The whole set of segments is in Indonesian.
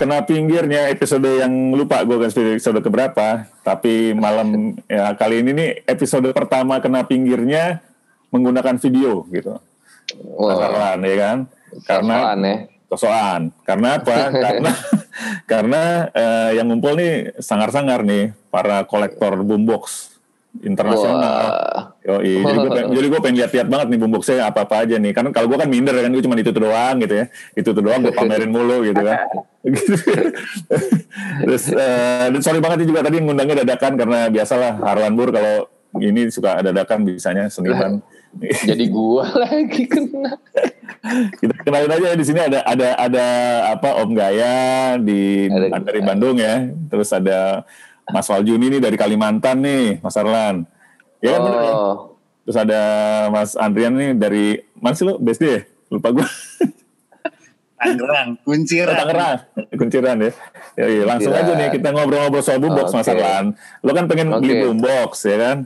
kena pinggirnya episode yang lupa gue kan episode keberapa. Tapi malam ya kali ini nih episode pertama kena pinggirnya menggunakan video gitu. Wah, ya kan? Karena sosokan ya. sosokan. Karena apa? karena karena eh, yang ngumpul nih sangar-sangar nih para kolektor boombox internasional. Wah. Yoi. Jadi gue pengen, jadi gue pengen lihat-lihat banget nih boomboxnya apa-apa aja nih. Karena kalau gue kan minder kan gue cuma itu doang gitu ya. Itu tuh doang gue pamerin mulu gitu kan. Terus dan sorry banget nih juga tadi ngundangnya dadakan karena biasalah Harwan Bur kalau ini suka dadakan bisanya seniman. Jadi gua lagi kena. Kita kenalin aja di sini ada ada ada apa Om Gaya di Ada- dari Bandung ya. Terus ada Mas Waljuni nih dari Kalimantan nih, Mas Arlan. Ya kan bener ya? Oh, Terus ada Mas Andrian nih dari mana sih lo? BSD ya? Lupa gue. Tangerang, kunciran. Tangerang, kunciran ya. Ya, iya, langsung Kunciran. aja nih kita ngobrol-ngobrol soal boombox Mas Oke. Arlan. Lo kan pengen beli Oke. boombox ya kan?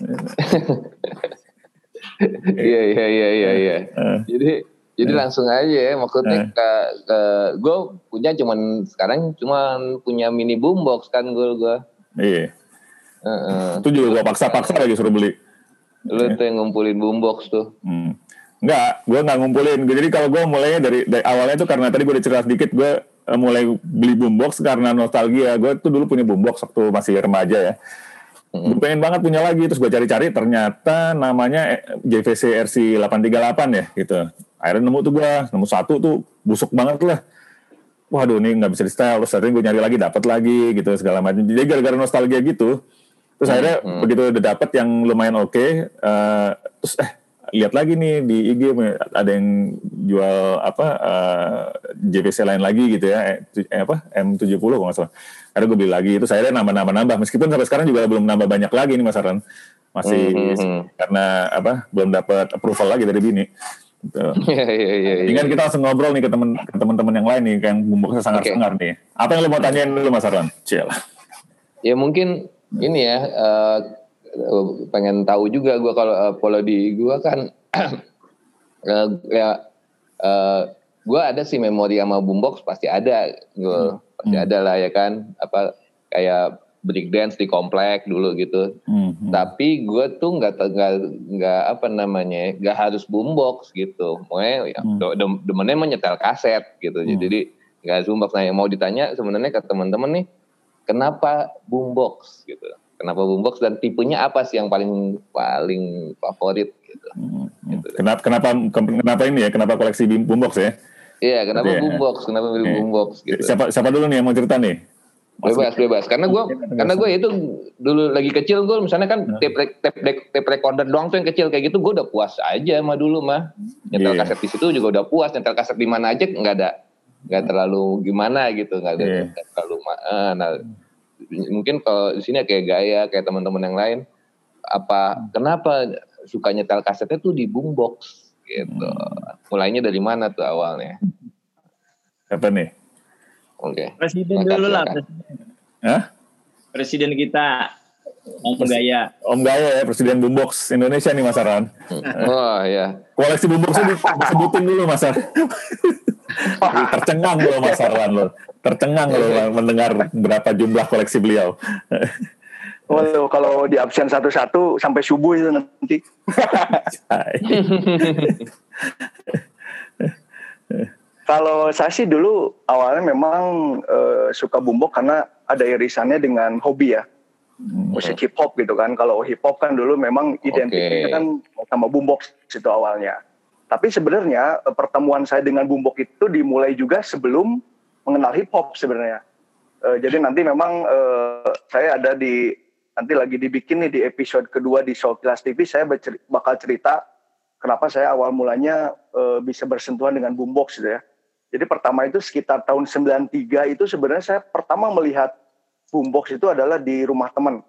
iya iya iya iya iya. Eh, Jadi jadi langsung aja ya maksudnya Eh. ke, ke gue punya cuman sekarang cuman punya mini boombox kan gue gue. iya. Heeh. Itu juga gue paksa-paksa lagi suruh beli. Lu tuh yang ngumpulin boombox tuh. Hmm. Enggak, gue nggak ngumpulin. Jadi kalau gue mulainya dari, dari awalnya tuh karena tadi gue udah cerita sedikit, gue eh, mulai beli boombox karena nostalgia. Gue tuh dulu punya boombox waktu masih remaja ya. Gue pengen banget punya lagi, terus gue cari-cari ternyata namanya JVC RC 838 ya gitu. Akhirnya nemu tuh gue, nemu satu tuh busuk banget lah. Waduh ini nggak bisa di style, terus akhirnya gue nyari lagi, dapat lagi gitu segala macam. Jadi gara-gara nostalgia gitu, terus akhirnya begitu udah dapet yang lumayan oke, eh, terus eh lihat lagi nih di IG ada yang jual apa eh, JVC lain lagi gitu ya, eh, eh, apa M70 kalau nggak salah. Akhirnya gue beli lagi, terus akhirnya nambah-nambah-nambah. Meskipun sampai sekarang juga belum nambah banyak lagi nih Mas Aran. Masih Mhm. karena apa belum dapat approval lagi dari bini. Gitu. Iya iya iya. Ini kan kita langsung ngobrol nih ke temen ke teman-teman yang lain nih yang boomboxnya sangar-sangar nih. Apa yang lo mau tanyain dulu Mas Arlan? Cil. Ya mungkin ini ya eh, pengen tahu juga gue kalau eh, kalau di gue kan eh, ya gue ada sih memori sama boombox pasti ada. Gue pasti ada lah ya kan apa kayak break dance di komplek dulu gitu. Hmm, hmm. tapi gue tuh nggak nggak nggak apa namanya nggak harus boombox gitu. Mau ya, Hmm. de- de- demennya menyetel kaset gitu. Hmm. jadi nggak harus boombox. Nah yang mau ditanya sebenarnya ke teman-teman nih kenapa boombox gitu kenapa boombox dan tipenya apa sih yang paling paling favorit gitu Hmm, hmm. Kenapa kenapa kenapa ini ya? Kenapa koleksi boombox ya? iya kenapa Iya. boombox kenapa beli Iya. boombox gitu Siapa siapa dulu nih yang mau cerita nih? Bebas bebas karena gue karena gue itu dulu lagi kecil gue misalnya kan Nah. tape, tape, dec- tape recorder doang tuh yang kecil kayak gitu gue udah puas aja mah dulu mah nyetel Iya. kaset di situ juga udah puas nyetel kaset di mana aja nggak ada nggak terlalu gimana gitu nggak ada nggak terlalu eh, nah mungkin kalau di sini kayak gaya kayak teman-teman yang lain apa kenapa suka nyetel kasetnya tuh di boombox gitu mulainya dari mana tuh awalnya Siapa nih? oke Presiden Silakan, dulu lah, presiden. Hah? presiden kita Om Gaya. Om Gaya ya, Presiden Boombox Indonesia nih Mas Arlan. oh ya Koleksi boomboxnya di- disebutin dulu Mas Arlan. Tercengang loh Mas Arlan loh. Tercengang loh mendengar berapa jumlah koleksi beliau. Waduh, kalau di absen satu-satu sampai subuh itu nanti. Kalau saya sih dulu awalnya memang eh, suka bumbok karena ada irisannya dengan hobi ya. Musik hip hop gitu kan. Kalau hip hop kan dulu memang identiknya Oke. kan sama boombox itu awalnya. Tapi sebenarnya eh, pertemuan saya dengan boombox itu dimulai juga sebelum mengenal hip hop sebenarnya. Eh, jadi nanti memang eh, saya ada di nanti lagi dibikin nih di episode kedua di Soul Class TV saya berceri- bakal cerita kenapa saya awal mulanya eh, bisa bersentuhan dengan boombox gitu ya. Jadi pertama itu sekitar tahun 93 itu sebenarnya saya pertama melihat boombox itu adalah di rumah teman.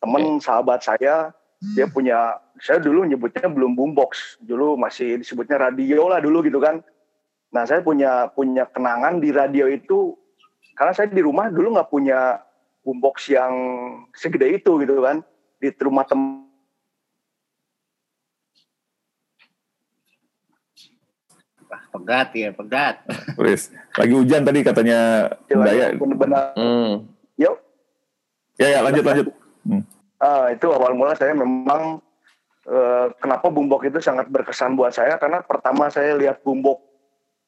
Teman sahabat saya dia punya saya dulu nyebutnya belum boombox, dulu masih disebutnya radio lah dulu gitu kan. Nah, saya punya punya kenangan di radio itu karena saya di rumah dulu nggak punya boombox yang segede itu gitu kan. Di rumah teman Pegat ya, pegat. Wis. Lagi hujan tadi katanya Daya. benar-benar Hmm. yuk Ya ya lanjut lanjut. Hmm. Ah, itu awal mula saya memang eh, kenapa bumbok itu sangat berkesan buat saya karena pertama saya lihat bumbok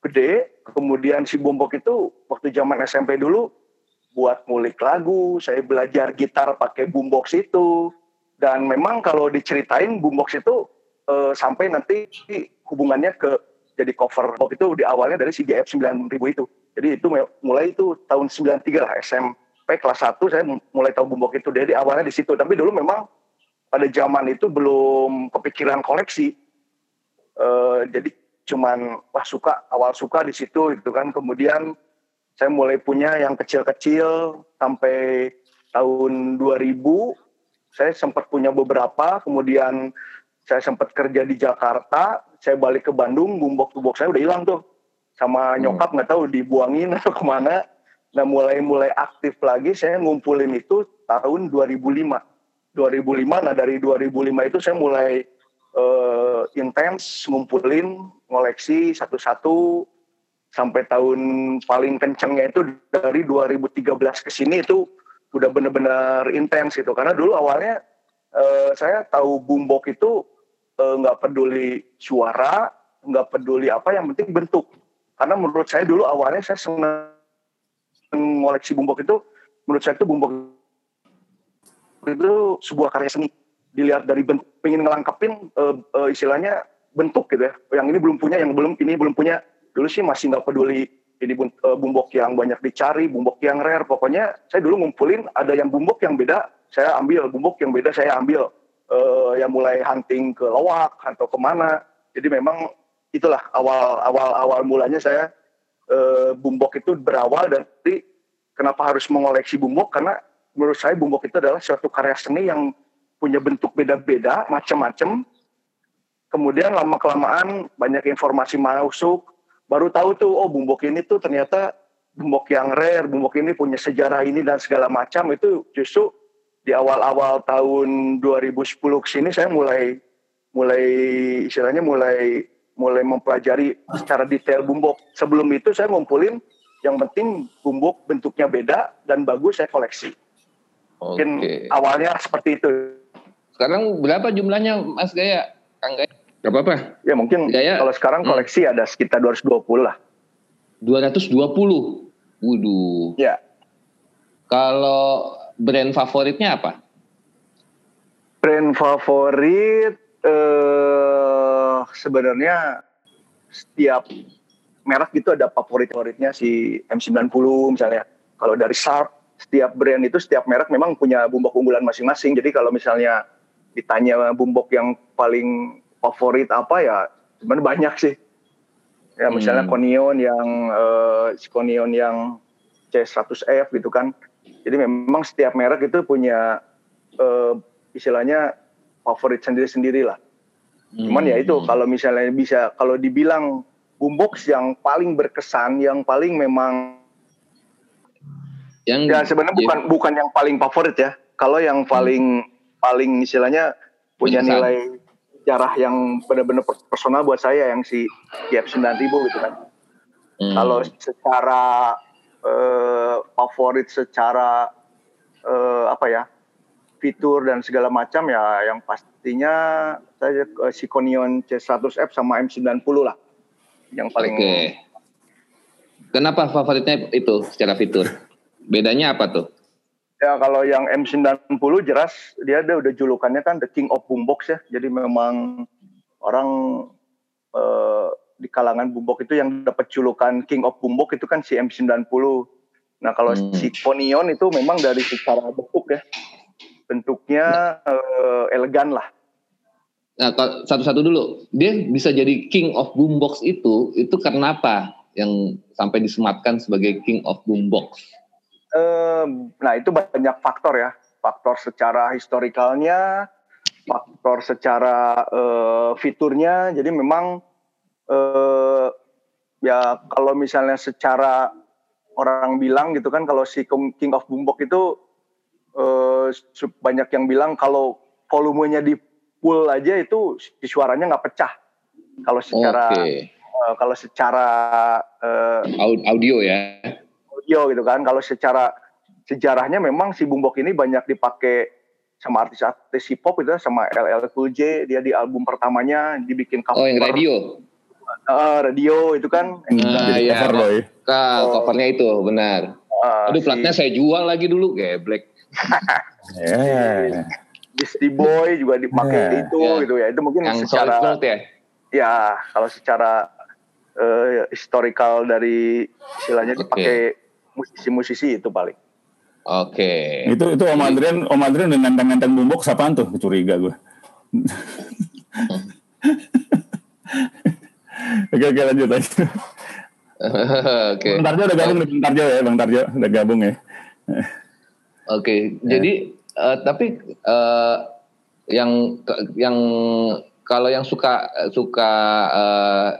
gede, kemudian si bumbok itu waktu zaman SMP dulu buat ngulik lagu, saya belajar gitar pakai boombox itu dan memang kalau diceritain boombox itu eh, sampai nanti hubungannya ke jadi cover box itu di awalnya dari si GF 9000 itu. Jadi itu mulai itu tahun 93 lah SMP kelas 1 saya mulai tahu boombox itu. Jadi awalnya di situ. Tapi dulu memang pada zaman itu belum kepikiran koleksi. Eh, jadi cuman wah suka awal suka di situ gitu kan. Kemudian saya mulai punya yang kecil-kecil sampai tahun 2000 saya sempat punya beberapa kemudian saya sempat kerja di Jakarta saya balik ke Bandung boombox boombox saya udah hilang tuh. Sama nyokap nggak tahu dibuangin atau ke mana. Nah mulai mulai aktif lagi saya ngumpulin itu tahun 2005 2005 nah dari 2005 itu saya mulai eh, intens ngumpulin ngoleksi satu-satu sampai tahun paling kencengnya itu dari 2013 ke sini itu udah benar-benar intens gitu. Karena dulu awalnya eh, saya tahu boombox itu eh, nggak peduli suara nggak peduli apa yang penting bentuk. Karena menurut saya dulu awalnya saya senang ngoleksi boombox itu menurut saya itu boombox itu sebuah karya seni dilihat dari bentuk pengen ngelangkapin eh, eh, istilahnya bentuk gitu ya yang ini belum punya yang belum ini belum punya dulu sih masih nggak peduli ini eh, bumbok yang banyak dicari, bumbok yang rare. Pokoknya saya dulu ngumpulin ada yang bumbok yang beda, saya ambil. Bumbok yang beda saya ambil. Eh, yang mulai hunting ke lowak atau ke mana. Jadi memang itulah awal awal awal mulanya saya eh, bumbok itu berawal dari kenapa harus mengoleksi bumbok karena menurut saya bumbok itu adalah suatu karya seni yang punya bentuk beda-beda, macam-macam. Kemudian lama kelamaan banyak informasi masuk, baru tahu tuh oh bumbok ini tuh ternyata bumbok yang rare, bumbok ini punya sejarah ini dan segala macam itu justru di awal-awal tahun 2010 ke sini saya mulai mulai istilahnya mulai mulai mempelajari secara detail bumbok. Sebelum itu saya ngumpulin yang penting bumbok bentuknya beda dan bagus saya koleksi. Mungkin Oke. awalnya seperti itu. Sekarang berapa jumlahnya Mas Gaya? Kang Gaya? Gak apa-apa. Ya mungkin Gaya. kalau sekarang Hmm. koleksi ada sekitar 220 lah. 220. Waduh. Ya. Kalau brand favoritnya apa? Brand favorit eh sebenarnya setiap merek gitu ada favorit-favoritnya si M90 misalnya. Kalau dari Sharp, setiap brand itu setiap merek memang punya bumbok unggulan masing-masing. Jadi kalau misalnya ditanya bumbok yang paling favorit apa ya sebenarnya banyak sih. Ya misalnya Hmm. Conion yang si Conion yang C100F gitu kan. Jadi memang setiap merek itu punya eh, istilahnya favorit sendiri-sendiri lah. Cuman ya itu Hmm. kalau misalnya bisa kalau dibilang boombox yang paling berkesan, yang paling memang yang ya sebenarnya bukan bukan yang paling favorit ya. Kalau yang paling paling istilahnya punya nilai sejarah yang benar-benar personal buat saya yang si GF 9000 gitu kan. Hmm. Kalau secara eh, favorit secara eh, apa ya fitur dan segala macam ya yang pastinya saya eh, si Conion C100F sama M90 lah yang paling Oke. Kenapa favoritnya itu secara fitur? Bedanya apa tuh? ya kalau yang M90 jelas dia ada udah julukannya kan the king of boombox ya jadi memang orang eh, di kalangan boombox itu yang dapat julukan king of boombox itu kan si M90 nah kalau Hmm. si Conion itu memang dari secara bentuk ya bentuknya eh, elegan lah Nah, satu-satu dulu, dia bisa jadi king of boombox itu, itu karena apa? Yang sampai disematkan sebagai king of boombox. Eh, nah itu banyak faktor ya, faktor secara historikalnya, faktor secara eh, fiturnya. Jadi memang eh, ya kalau misalnya secara orang bilang gitu kan, kalau si King of Boombox itu eh, banyak yang bilang kalau volumenya di full aja itu si suaranya nggak pecah. Kalau secara Oke. eh, kalau secara eh, Au- Audio ya. Audio gitu kan. Kalau secara sejarahnya memang si Bumbok ini banyak dipakai sama artis-artis hip hop gitu ya, sama LL Cool J dia di album pertamanya dibikin cover Oh yang radio. Eh, radio itu kan Nah, iya. cover boy. Kak, covernya itu benar. eh, Aduh si platnya saya jual lagi dulu, geblek. Ya. Beastie Boy juga dipakai Ya. itu Ya. gitu ya itu mungkin Yang secara gold ya. ya kalau secara eh, historical dari istilahnya dipakai musisi-musisi itu paling Oke. Itu itu Om Adrian, Om Adrian dengan ngenteng bumbok siapaan tuh? Curiga gue. oke oke lanjut lanjut. Oke. Bang Tarjo udah gabung nih Bang Tarjo ya, Bang Tarjo udah gabung ya. Oke. Jadi eh, tapi eh, yang yang kalau yang suka suka eh,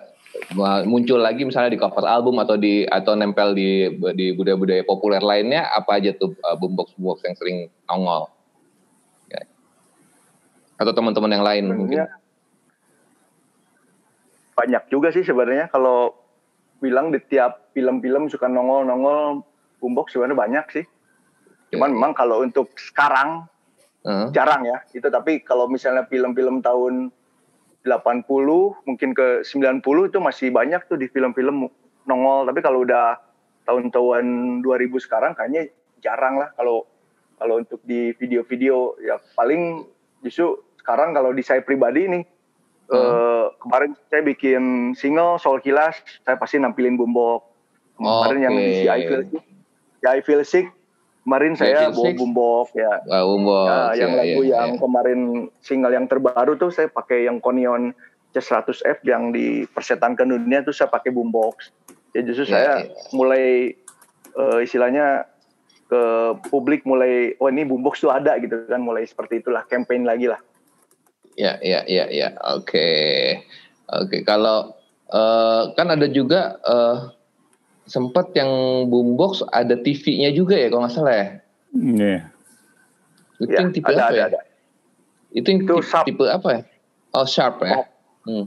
muncul lagi misalnya di cover album atau di atau nempel di di budaya-budaya populer lainnya apa aja tuh uh, boombox boombox yang sering nongol? Ya. atau teman-teman yang lain mungkin? Sebenarnya banyak juga sih sebenarnya. Kalau bilang di tiap film-film suka nongol-nongol boombox sebenarnya banyak sih. Cuman memang kalau untuk sekarang Heeh. jarang ya. Itu tapi kalau misalnya film-film tahun 80 mungkin ke 90 itu masih banyak tuh di film-film nongol. Tapi kalau udah tahun-tahun 2000 sekarang kayaknya jarang lah kalau kalau untuk di video-video. Ya paling justru sekarang kalau di saya pribadi nih eh, kemarin saya bikin single Soul Kilas saya pasti nampilin boombox kemarin yang di si I Feel Sick. Si I Feel Sick kemarin saya bawa boombox ya Wah, boombox Ya, yang ya, lagu ya, yang ya. kemarin single yang terbaru tuh saya pakai yang Konion C100F yang dipersetankan dunia tuh saya pakai boombox. Ya justru Ya, saya ya. mulai eh, istilahnya ke publik mulai oh ini boombox tuh ada gitu kan mulai seperti itulah campaign lagi lah. Ya, ya, ya, ya. Oke, oke. Kalau eh, kan ada juga eh, sempat yang boombox ada TV-nya juga ya, kalau nggak salah ya. Iya. Itu Ya, yang tipe ada, apa ada, ya? ada. Itu yang Itu tipe, Sharp. tipe apa ya? Oh, sharp ya. Sharp. Hmm.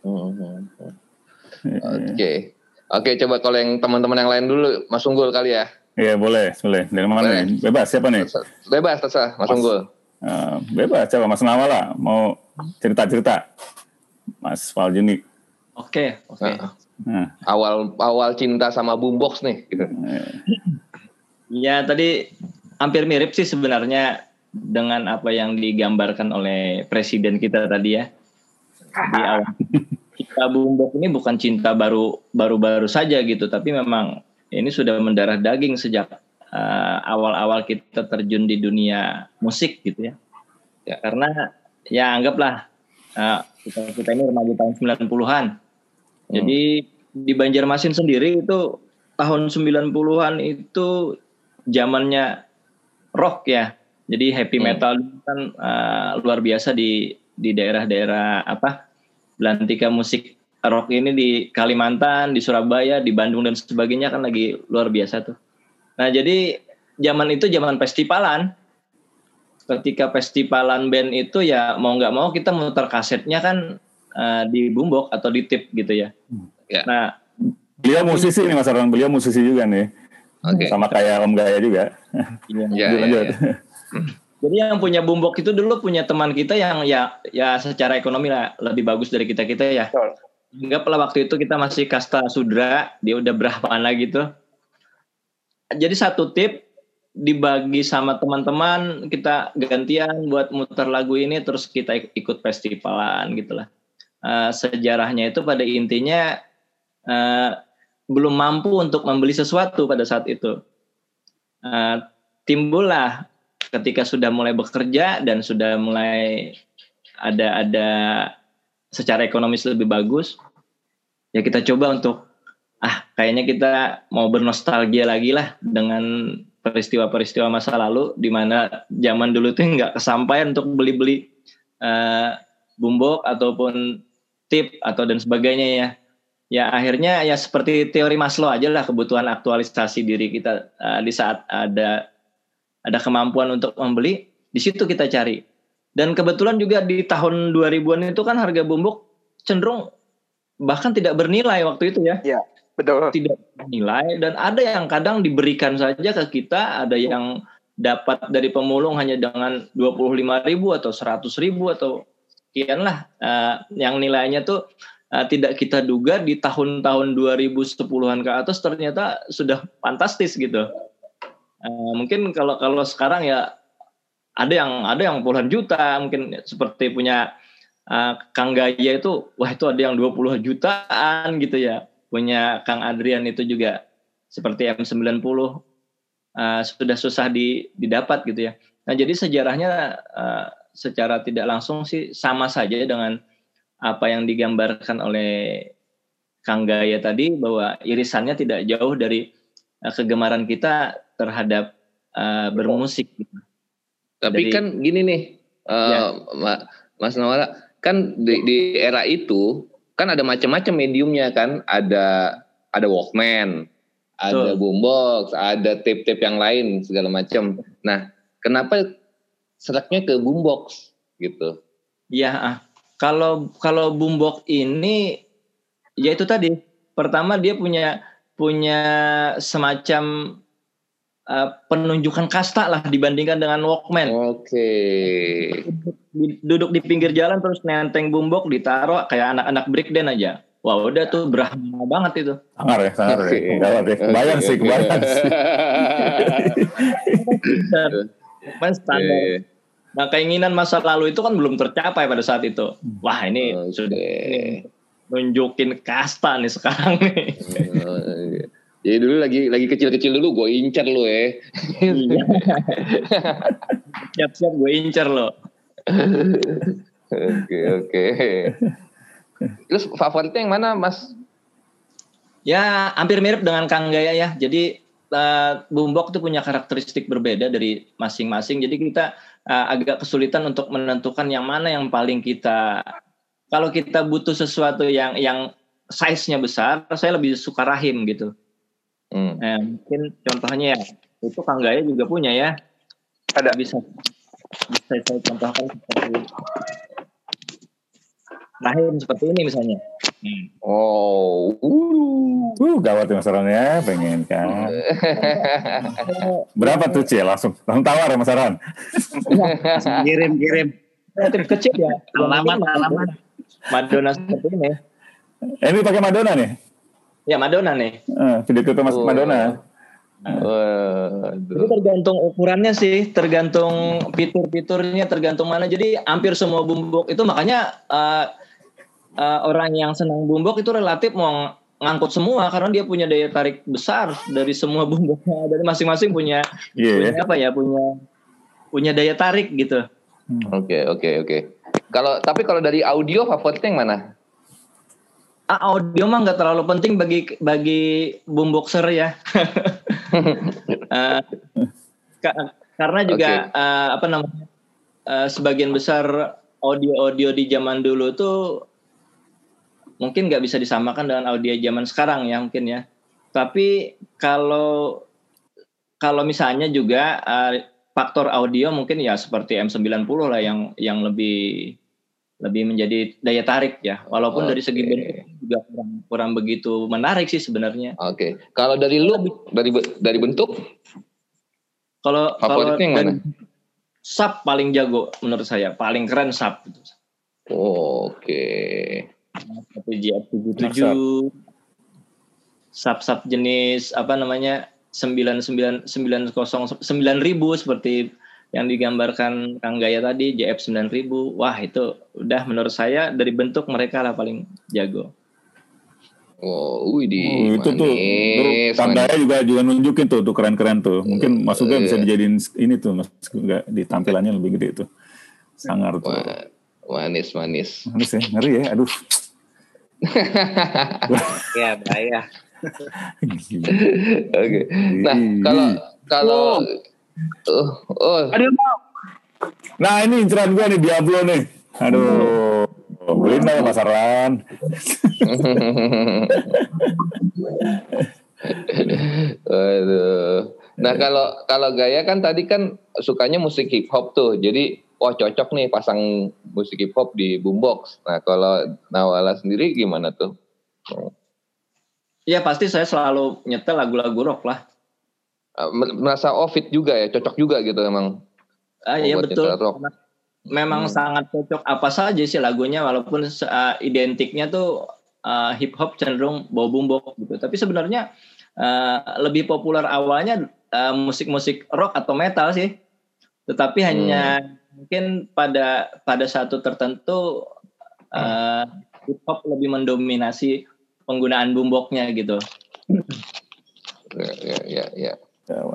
Hmm, hmm, hmm. Iya. Oke, oke. Coba kalau yang teman-teman yang lain dulu, Mas Unggul kali ya. Iya boleh, boleh. Dari mana Boleh. nih? Bebas siapa nih? Bebas, terserah, Mas Mas. Unggul. Eh, bebas, coba Mas Nawala mau cerita-cerita. Mas Valjuni. Oke, oke. Nah, Nah, awal awal cinta sama boombox nih. Gitu. Ya tadi hampir mirip sih sebenarnya dengan apa yang digambarkan oleh presiden kita tadi ya. Di awal kita bumbok ini bukan cinta baru baru-baru saja gitu, tapi memang ini sudah mendarah daging sejak uh, awal-awal kita terjun di dunia musik gitu ya. Ya karena ya anggaplah uh, kita kita ini remaja tahun 90-an. Jadi di Banjarmasin sendiri itu tahun 90-an itu zamannya rock ya. Jadi heavy Hmm. metal kan uh, luar biasa di di daerah-daerah apa? Belantika musik rock ini di Kalimantan, di Surabaya, di Bandung dan sebagainya kan lagi luar biasa tuh. Nah, jadi zaman itu zaman festivalan. Ketika festivalan band itu ya mau nggak mau kita muter kasetnya kan uh, di boombox atau di tip gitu ya. Ya. Nah, beliau musisi nih Mas Arwan, beliau musisi juga nih. Oke. Sama kayak Om Gaya juga. iya. Ya, Lanjut, ya, ya. Jadi yang punya boombox itu dulu punya teman kita yang ya ya secara ekonomi lah lebih bagus dari kita kita ya. Betul. Anggaplah waktu itu kita masih kasta sudra, dia udah berapaan lagi tuh. Jadi satu tip dibagi sama teman-teman, kita gantian buat muter lagu ini, terus kita ik- ikut festivalan gitulah. Eh, sejarahnya itu pada intinya eh, belum mampu untuk membeli sesuatu pada saat itu. Eh, timbullah ketika sudah mulai bekerja dan sudah mulai ada ada secara ekonomis lebih bagus, ya kita coba untuk ah kayaknya kita mau bernostalgia lagi lah dengan peristiwa-peristiwa masa lalu di mana zaman dulu tuh nggak kesampaian untuk beli-beli eh, bumbok ataupun tip atau dan sebagainya ya. Ya akhirnya ya seperti teori Maslow aja lah kebutuhan aktualisasi diri kita eh, di saat ada ada kemampuan untuk membeli, di situ kita cari. Dan kebetulan juga di tahun 2000-an itu kan harga bumbok cenderung bahkan tidak bernilai waktu itu ya. Iya, betul. Tidak bernilai dan ada yang kadang diberikan saja ke kita, ada yang dapat dari pemulung hanya dengan 25 ribu atau 100 ribu atau sekian lah uh, yang nilainya tuh uh, tidak kita duga di tahun-tahun 2010-an ke atas ternyata sudah fantastis gitu. Uh, mungkin kalau kalau sekarang ya ada yang ada yang puluhan juta mungkin seperti punya uh, Kang Gaya itu wah itu ada yang 20 jutaan gitu ya. Punya Kang Adrian itu juga seperti M90 uh, sudah susah di, didapat gitu ya. Nah jadi sejarahnya uh, secara tidak langsung sih sama saja dengan apa yang digambarkan oleh Kang Gaya tadi bahwa irisannya tidak jauh dari uh, kegemaran kita terhadap uh, bermusik. Tapi dari, kan gini nih, uh, ya. Mas Nawala, kan di, di era itu kan ada macam-macam mediumnya kan, ada ada Walkman, ada boombox, ada tape-tape yang lain segala macam. Nah, kenapa seraknya ke boombox gitu? Ya, ah. kalau kalau boombox ini ya itu tadi. Pertama dia punya punya semacam uh, penunjukan kasta lah dibandingkan dengan Walkman. Oke. Okay. Duduk di pinggir jalan terus nenteng boombox ditaruh kayak anak-anak breakdance aja. Wah udah tuh Brahma banget itu. Sangar ya, sangar okay. ya. Ya. Kebayang sih, kebayang sih. Mas standar. Yeah. Nah keinginan masa lalu itu kan belum tercapai pada saat itu. Wah ini okay. sudah nunjukin kasta nih sekarang nih. Jadi dulu lagi lagi kecil-kecil dulu gue incer lo ya. Siap-siap gue incer lo. Oke oke. Terus favoritnya yang mana, Mas? Ya, hampir mirip dengan Kang Gaya ya. Jadi uh, Bumbok itu punya karakteristik berbeda dari masing-masing. Jadi kita uh, agak kesulitan untuk menentukan yang mana yang paling kita kalau kita butuh sesuatu yang yang size-nya besar, saya lebih suka rahim gitu. Hmm. Nah, mungkin contohnya ya, itu Kang Gaya juga punya ya. Ada. Bisa bisa saya contohkan seperti rahim seperti ini misalnya. Hmm. Oh, uh, uh gawat ya Mas ya, pengen kan. Berapa tuh Cie? Langsung langsung tawar ya Mas Aran. kirim kirim. Relatif kecil ya. Alamat alamat. Madonna seperti ini. Eh, ini pakai Madonna nih? Ya Madonna nih. Uh, video itu Mas oh. Madonna. Uh, Jadi tergantung ukurannya sih, tergantung fitur-fiturnya, tergantung mana. Jadi hampir semua bumbuk itu makanya uh, uh, orang yang senang bumbok itu relatif mau ngangkut semua karena dia punya daya tarik besar dari semua bumboknya dari masing-masing punya yeah. punya apa ya punya punya daya tarik gitu. Hmm. Oke okay, oke okay, oke. Okay. Kalau tapi kalau dari audio favoritnya yang mana? Ah, audio mah nggak terlalu penting bagi bagi boomboxer ya. uh, karena juga okay. uh, apa namanya uh, sebagian besar audio-audio di zaman dulu tuh mungkin nggak bisa disamakan dengan audio zaman sekarang ya mungkin ya. Tapi kalau kalau misalnya juga uh, faktor audio mungkin ya seperti M90 lah yang yang lebih lebih menjadi daya tarik ya. Walaupun okay. dari segi bentuk juga kurang, kurang begitu menarik sih sebenarnya. Oke. Okay. Kalau dari lu dari dari bentuk kalau kalau dari sub paling jago menurut saya, paling keren sub Oke. Okay satu JF77 sub-sub jenis apa namanya sembilan sembilan sembilan kosong sembilan ribu seperti yang digambarkan Kang Gaya tadi JF 9000 wah itu udah menurut saya dari bentuk mereka lah paling jago Oh, wih di oh, itu tuh, Kang Gaya juga juga nunjukin tuh tuh keren-keren tuh. Mungkin uh, masuknya uh, bisa dijadiin ini tuh mas enggak di tampilannya lebih gede tuh. Sangar tuh. Manis manis. Manis ya, ngeri ya. Aduh. ya bahaya. Oke. Nah kalau kalau oh, oh. Aduh, Nah ini inceran gue nih Diablo nih. Aduh. Beliin lah ya pasaran. Aduh. Nah kalau kalau gaya kan tadi kan sukanya musik hip hop tuh. Jadi wah cocok nih pasang musik hip hop di boombox. Nah kalau Nawala sendiri gimana tuh? Iya pasti saya selalu nyetel lagu-lagu rock lah. Uh, merasa oh fit juga ya, cocok juga gitu emang. Ah iya betul. Rock. Memang hmm. sangat cocok apa saja sih lagunya walaupun uh, identiknya tuh uh, hip hop cenderung bau bumbok gitu. Tapi sebenarnya uh, lebih populer awalnya musik-musik uh, rock atau metal sih. Tetapi hmm. hanya mungkin pada pada satu tertentu uh, hip hop lebih mendominasi penggunaan bumboknya gitu. Ya, ya, ya. ya. Ya,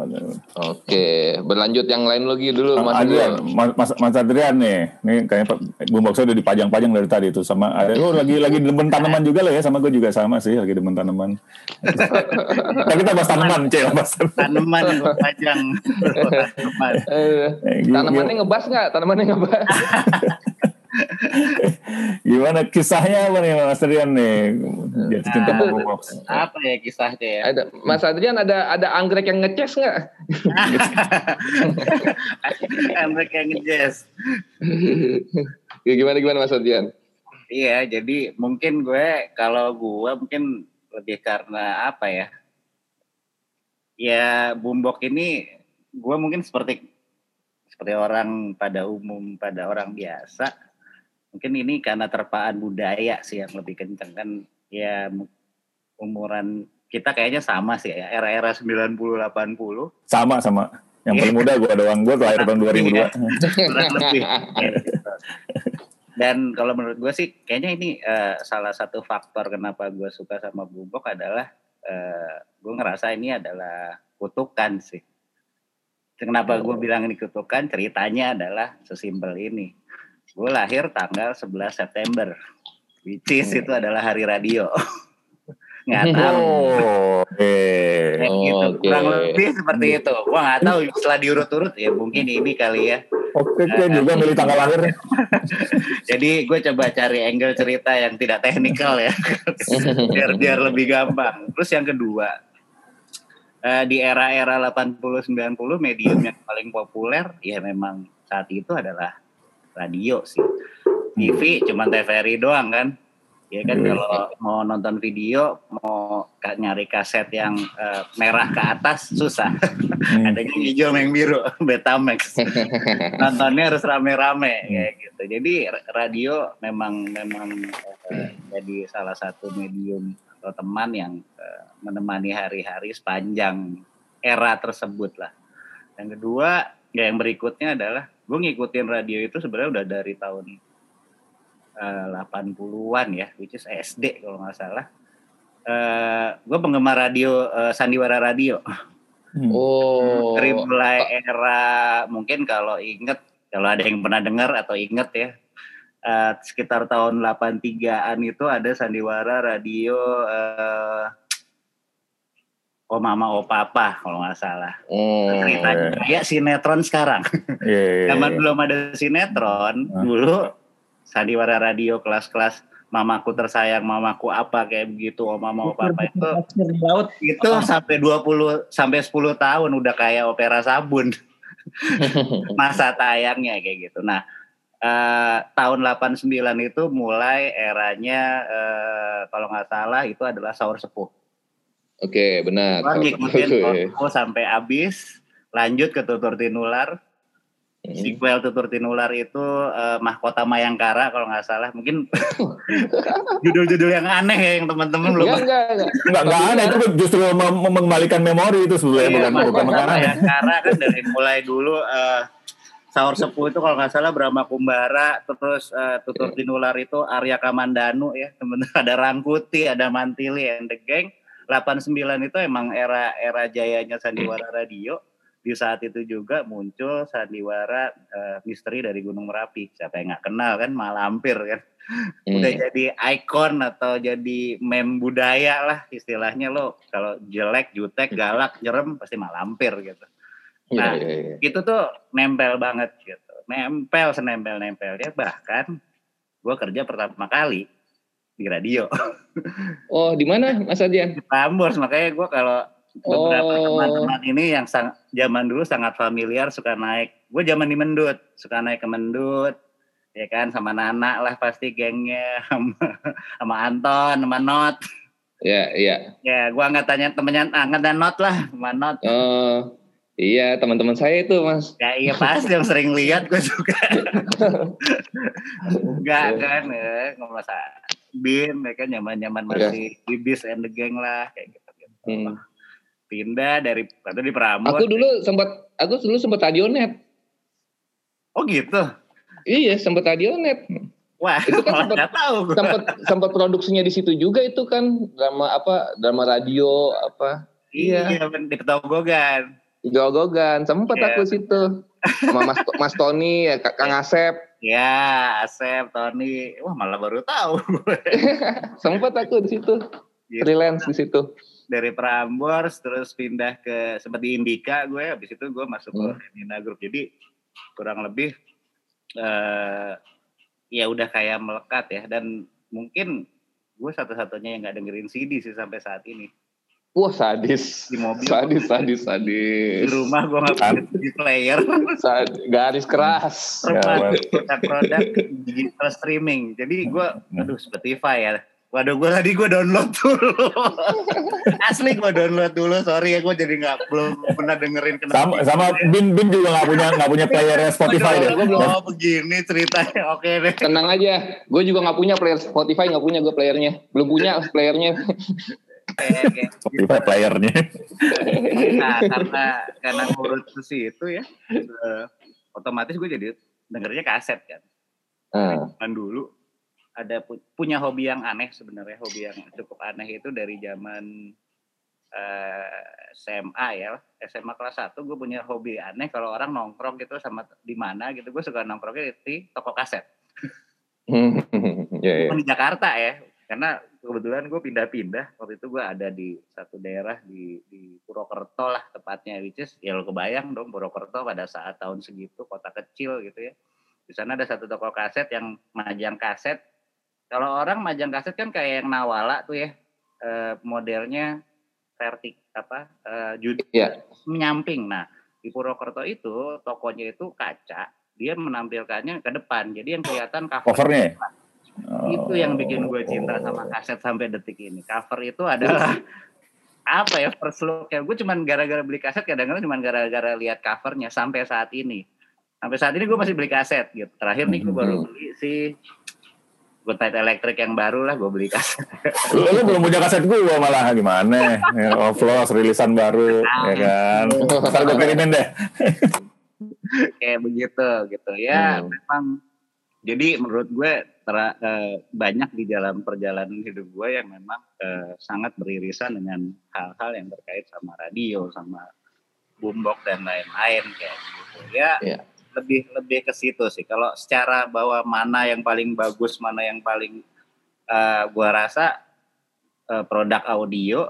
Oke, berlanjut yang lain lagi dulu Mas Adrian. Mas, Mas, Mas Adrian nih, nih kayaknya bumbok saya udah dipajang-pajang dari tadi itu sama ada oh lagi lagi demen tanaman juga lah ya sama gue juga sama sih lagi demen tanaman. Tapi kita bahas tanaman, cek bahas tanaman pajang. Eh, tanamannya ngebas nggak? Tanamannya ngebas. Gimana kisahnya apa nih Mas Adrian nih? Jatuh cinta nah, box. Apa ya kisahnya ya? Ada, Mas Adrian ada ada anggrek yang ngeces nggak? anggrek yang ngeces. ya, gimana gimana Mas Adrian? Iya, jadi mungkin gue kalau gue mungkin lebih karena apa ya? Ya bumbok ini gue mungkin seperti seperti orang pada umum pada orang biasa mungkin ini karena terpaan budaya sih yang lebih kenceng. Kan ya umuran kita kayaknya sama sih ya era-era 90 80 sama sama. Yang paling muda gue doang. Gue lahir tahun 2002 ya. dan kalau menurut gue sih kayaknya ini uh, salah satu faktor kenapa gue suka sama Bubok adalah uh, gue ngerasa ini adalah kutukan sih. Kenapa gue bilang ini kutukan? Ceritanya adalah sesimpel ini Gue lahir tanggal 11 September, which is itu adalah hari radio. nggak tahu. Oh, okay. gitu. okay. Kurang lebih seperti itu. Gue nggak tahu setelah diurut-urut ya mungkin ini kali ya. Oke, okay, uh, juga milih tanggal lahir. Jadi gue coba cari angle cerita yang tidak teknikal ya, biar biar lebih gampang. Terus yang kedua, uh, di era-era 80-90 medium yang paling populer ya memang saat itu adalah radio sih. TV cuma TVRI doang kan. Ya kan hmm. kalau mau nonton video, mau nyari kaset yang uh, merah ke atas susah. Hmm. Adanya hijau yang biru, Betamax. Nontonnya harus rame-rame kayak gitu. Jadi radio memang memang uh, jadi salah satu medium atau teman yang uh, menemani hari-hari sepanjang era tersebut lah. Yang kedua, ya yang berikutnya adalah gue ngikutin radio itu sebenarnya udah dari tahun uh, eh, 80-an ya, which is SD kalau nggak salah. Uh, eh, gue penggemar radio uh, Sandiwara Radio. Hmm. Oh. Dari mulai era mungkin kalau inget kalau ada yang pernah dengar atau inget ya uh, sekitar tahun 83-an itu ada Sandiwara Radio uh, Oh Mama Oh Papa kalau nggak salah. Hmm, Ceritanya kayak sinetron sekarang. Yeah, yeah, Zaman yeah. belum ada sinetron, uh. dulu sandiwara radio kelas-kelas mamaku tersayang, mamaku apa kayak begitu, oh mama oh papa itu laut itu oh. sampai 20 sampai 10 tahun udah kayak opera sabun. Masa tayangnya kayak gitu. Nah, eh, tahun 89 itu mulai eranya eh, kalau nggak salah itu adalah sahur sepuh Oke, benar. Gua ngikutin okay. sampai habis, lanjut ke Tutur Tinular. Hmm. Sequel Tutur Tinular itu uh, Mahkota Mayangkara kalau nggak salah. Mungkin judul-judul yang aneh ya yang teman-teman belum. Enggak, enggak, enggak. Enggak, aneh itu justru mem mengembalikan memori itu sebenarnya iya, bukan bukan Mayangkara kan dari mulai dulu uh, Sahur Sepuh itu kalau nggak salah Brahma Kumbara, terus uh, Tutur Tinular itu Arya Kamandanu ya, teman ada Rangkuti, ada Mantili, and the Gang 89 itu emang era era jayanya sandiwara radio. Di saat itu juga muncul sandiwara uh, misteri dari Gunung Merapi. Siapa yang nggak kenal kan Malampir kan. Hmm. Udah jadi ikon atau jadi mem budaya lah istilahnya lo. Kalau jelek, jutek, galak, nyerem pasti Malampir gitu. Iya, nah, yeah, yeah, yeah. itu tuh nempel banget gitu. Nempel senempel-nempelnya bahkan gue kerja pertama kali di radio. Oh, di mana Mas Adian? Di Prambors, makanya gue kalau beberapa oh. teman-teman ini yang sang, zaman dulu sangat familiar suka naik. Gue zaman di Mendut, suka naik ke Mendut, ya kan sama Nana lah pasti gengnya sama, sama Anton, sama Not. ya, iya. Ya, gua nggak tanya temennya angkat dan not lah, mana not. Oh, iya teman-teman saya itu mas. Ya iya pasti yang sering lihat gue juga. Enggak kan, ya, nggak bin, mereka nyaman-nyaman masih Bibis and the gang lah kayak gitu. gitu. Hmm. Pindah dari atau di Prambors. Aku dulu sempat, aku dulu sempat radionet. Oh gitu. Iya, sempat radionet. Wah, Itu kan nggak tahu. Sempat sempat produksinya di situ juga itu kan drama apa? Drama radio apa? Iya, iya. di Petogogan. Gogogan, sempat Iya. aku situ. Sama Mas, Mas Tony, ya, Kak- Kang Asep. Ya, Asep, Tony. Wah, malah baru tahu. sempat aku di situ. Gitu. Freelance di situ. Dari Prambors terus pindah ke sempat di Indika gue habis itu gue masuk ke Hmm. Nina Group. Jadi kurang lebih eh ya udah kayak melekat ya dan mungkin gue satu-satunya yang nggak dengerin CD sih sampai saat ini. Wah sadis. Di mobil. Sadis, sadis, Di sadis. rumah gue nggak punya CD player. Sad- garis keras. Ya, Rumah well. produk-produk digital streaming. Jadi gue, aduh Spotify ya. Waduh gue tadi gue download dulu. Asli gue download dulu. Sorry ya gue jadi nggak belum pernah dengerin kenapa. Sama sama Bin Bin juga nggak punya nggak punya player Spotify deh. Gua belum- Oh begini ceritanya. Oke deh. Tenang aja, gue juga nggak punya player Spotify, nggak punya gue playernya, belum punya playernya. Kayak- Spotify playernya. Nah karena karena ngurus ke situ ya, eh, otomatis gue jadi dengernya kaset kan. Hmm. Kan dulu ada pu- punya hobi yang aneh sebenarnya hobi yang cukup aneh itu dari zaman eh, SMA ya SMA kelas 1 gue punya hobi aneh kalau orang nongkrong gitu sama di mana gitu gue suka nongkrongnya di toko kaset ya, ya. di Jakarta ya karena kebetulan gue pindah-pindah. Waktu itu gue ada di satu daerah di di Purwokerto lah tepatnya which is ya lo kebayang dong Purwokerto pada saat tahun segitu kota kecil gitu ya. Di sana ada satu toko kaset yang majang kaset. Kalau orang majang kaset kan kayak yang Nawala tuh ya eh, modelnya vertik apa eh, jud- Iya. menyamping. Nah di Purwokerto itu tokonya itu kaca dia menampilkannya ke depan. Jadi yang kelihatan cover Ya? itu yang bikin gue cinta sama kaset sampai detik ini cover itu adalah apa ya first look ya gue cuman gara-gara beli kaset kadang-kadang cuman gara-gara lihat covernya sampai saat ini sampai saat ini gue masih beli kaset gitu terakhir nih gue baru beli si Good Night Electric yang baru lah gue beli kaset Lu, lu belum punya kaset gua malah gimana? Ya, Offloss rilisan baru ya kan. Ntar gua kirimin deh. kayak begitu gitu ya Hmm. memang jadi menurut gue tera- eh, banyak di dalam perjalanan hidup gue yang memang eh, sangat beririsan dengan hal-hal yang terkait sama radio sama boombox dan lain-lain kayak gitu ya Iya. lebih lebih ke situ sih kalau secara bahwa mana yang paling bagus mana yang paling eh, gue rasa eh, produk audio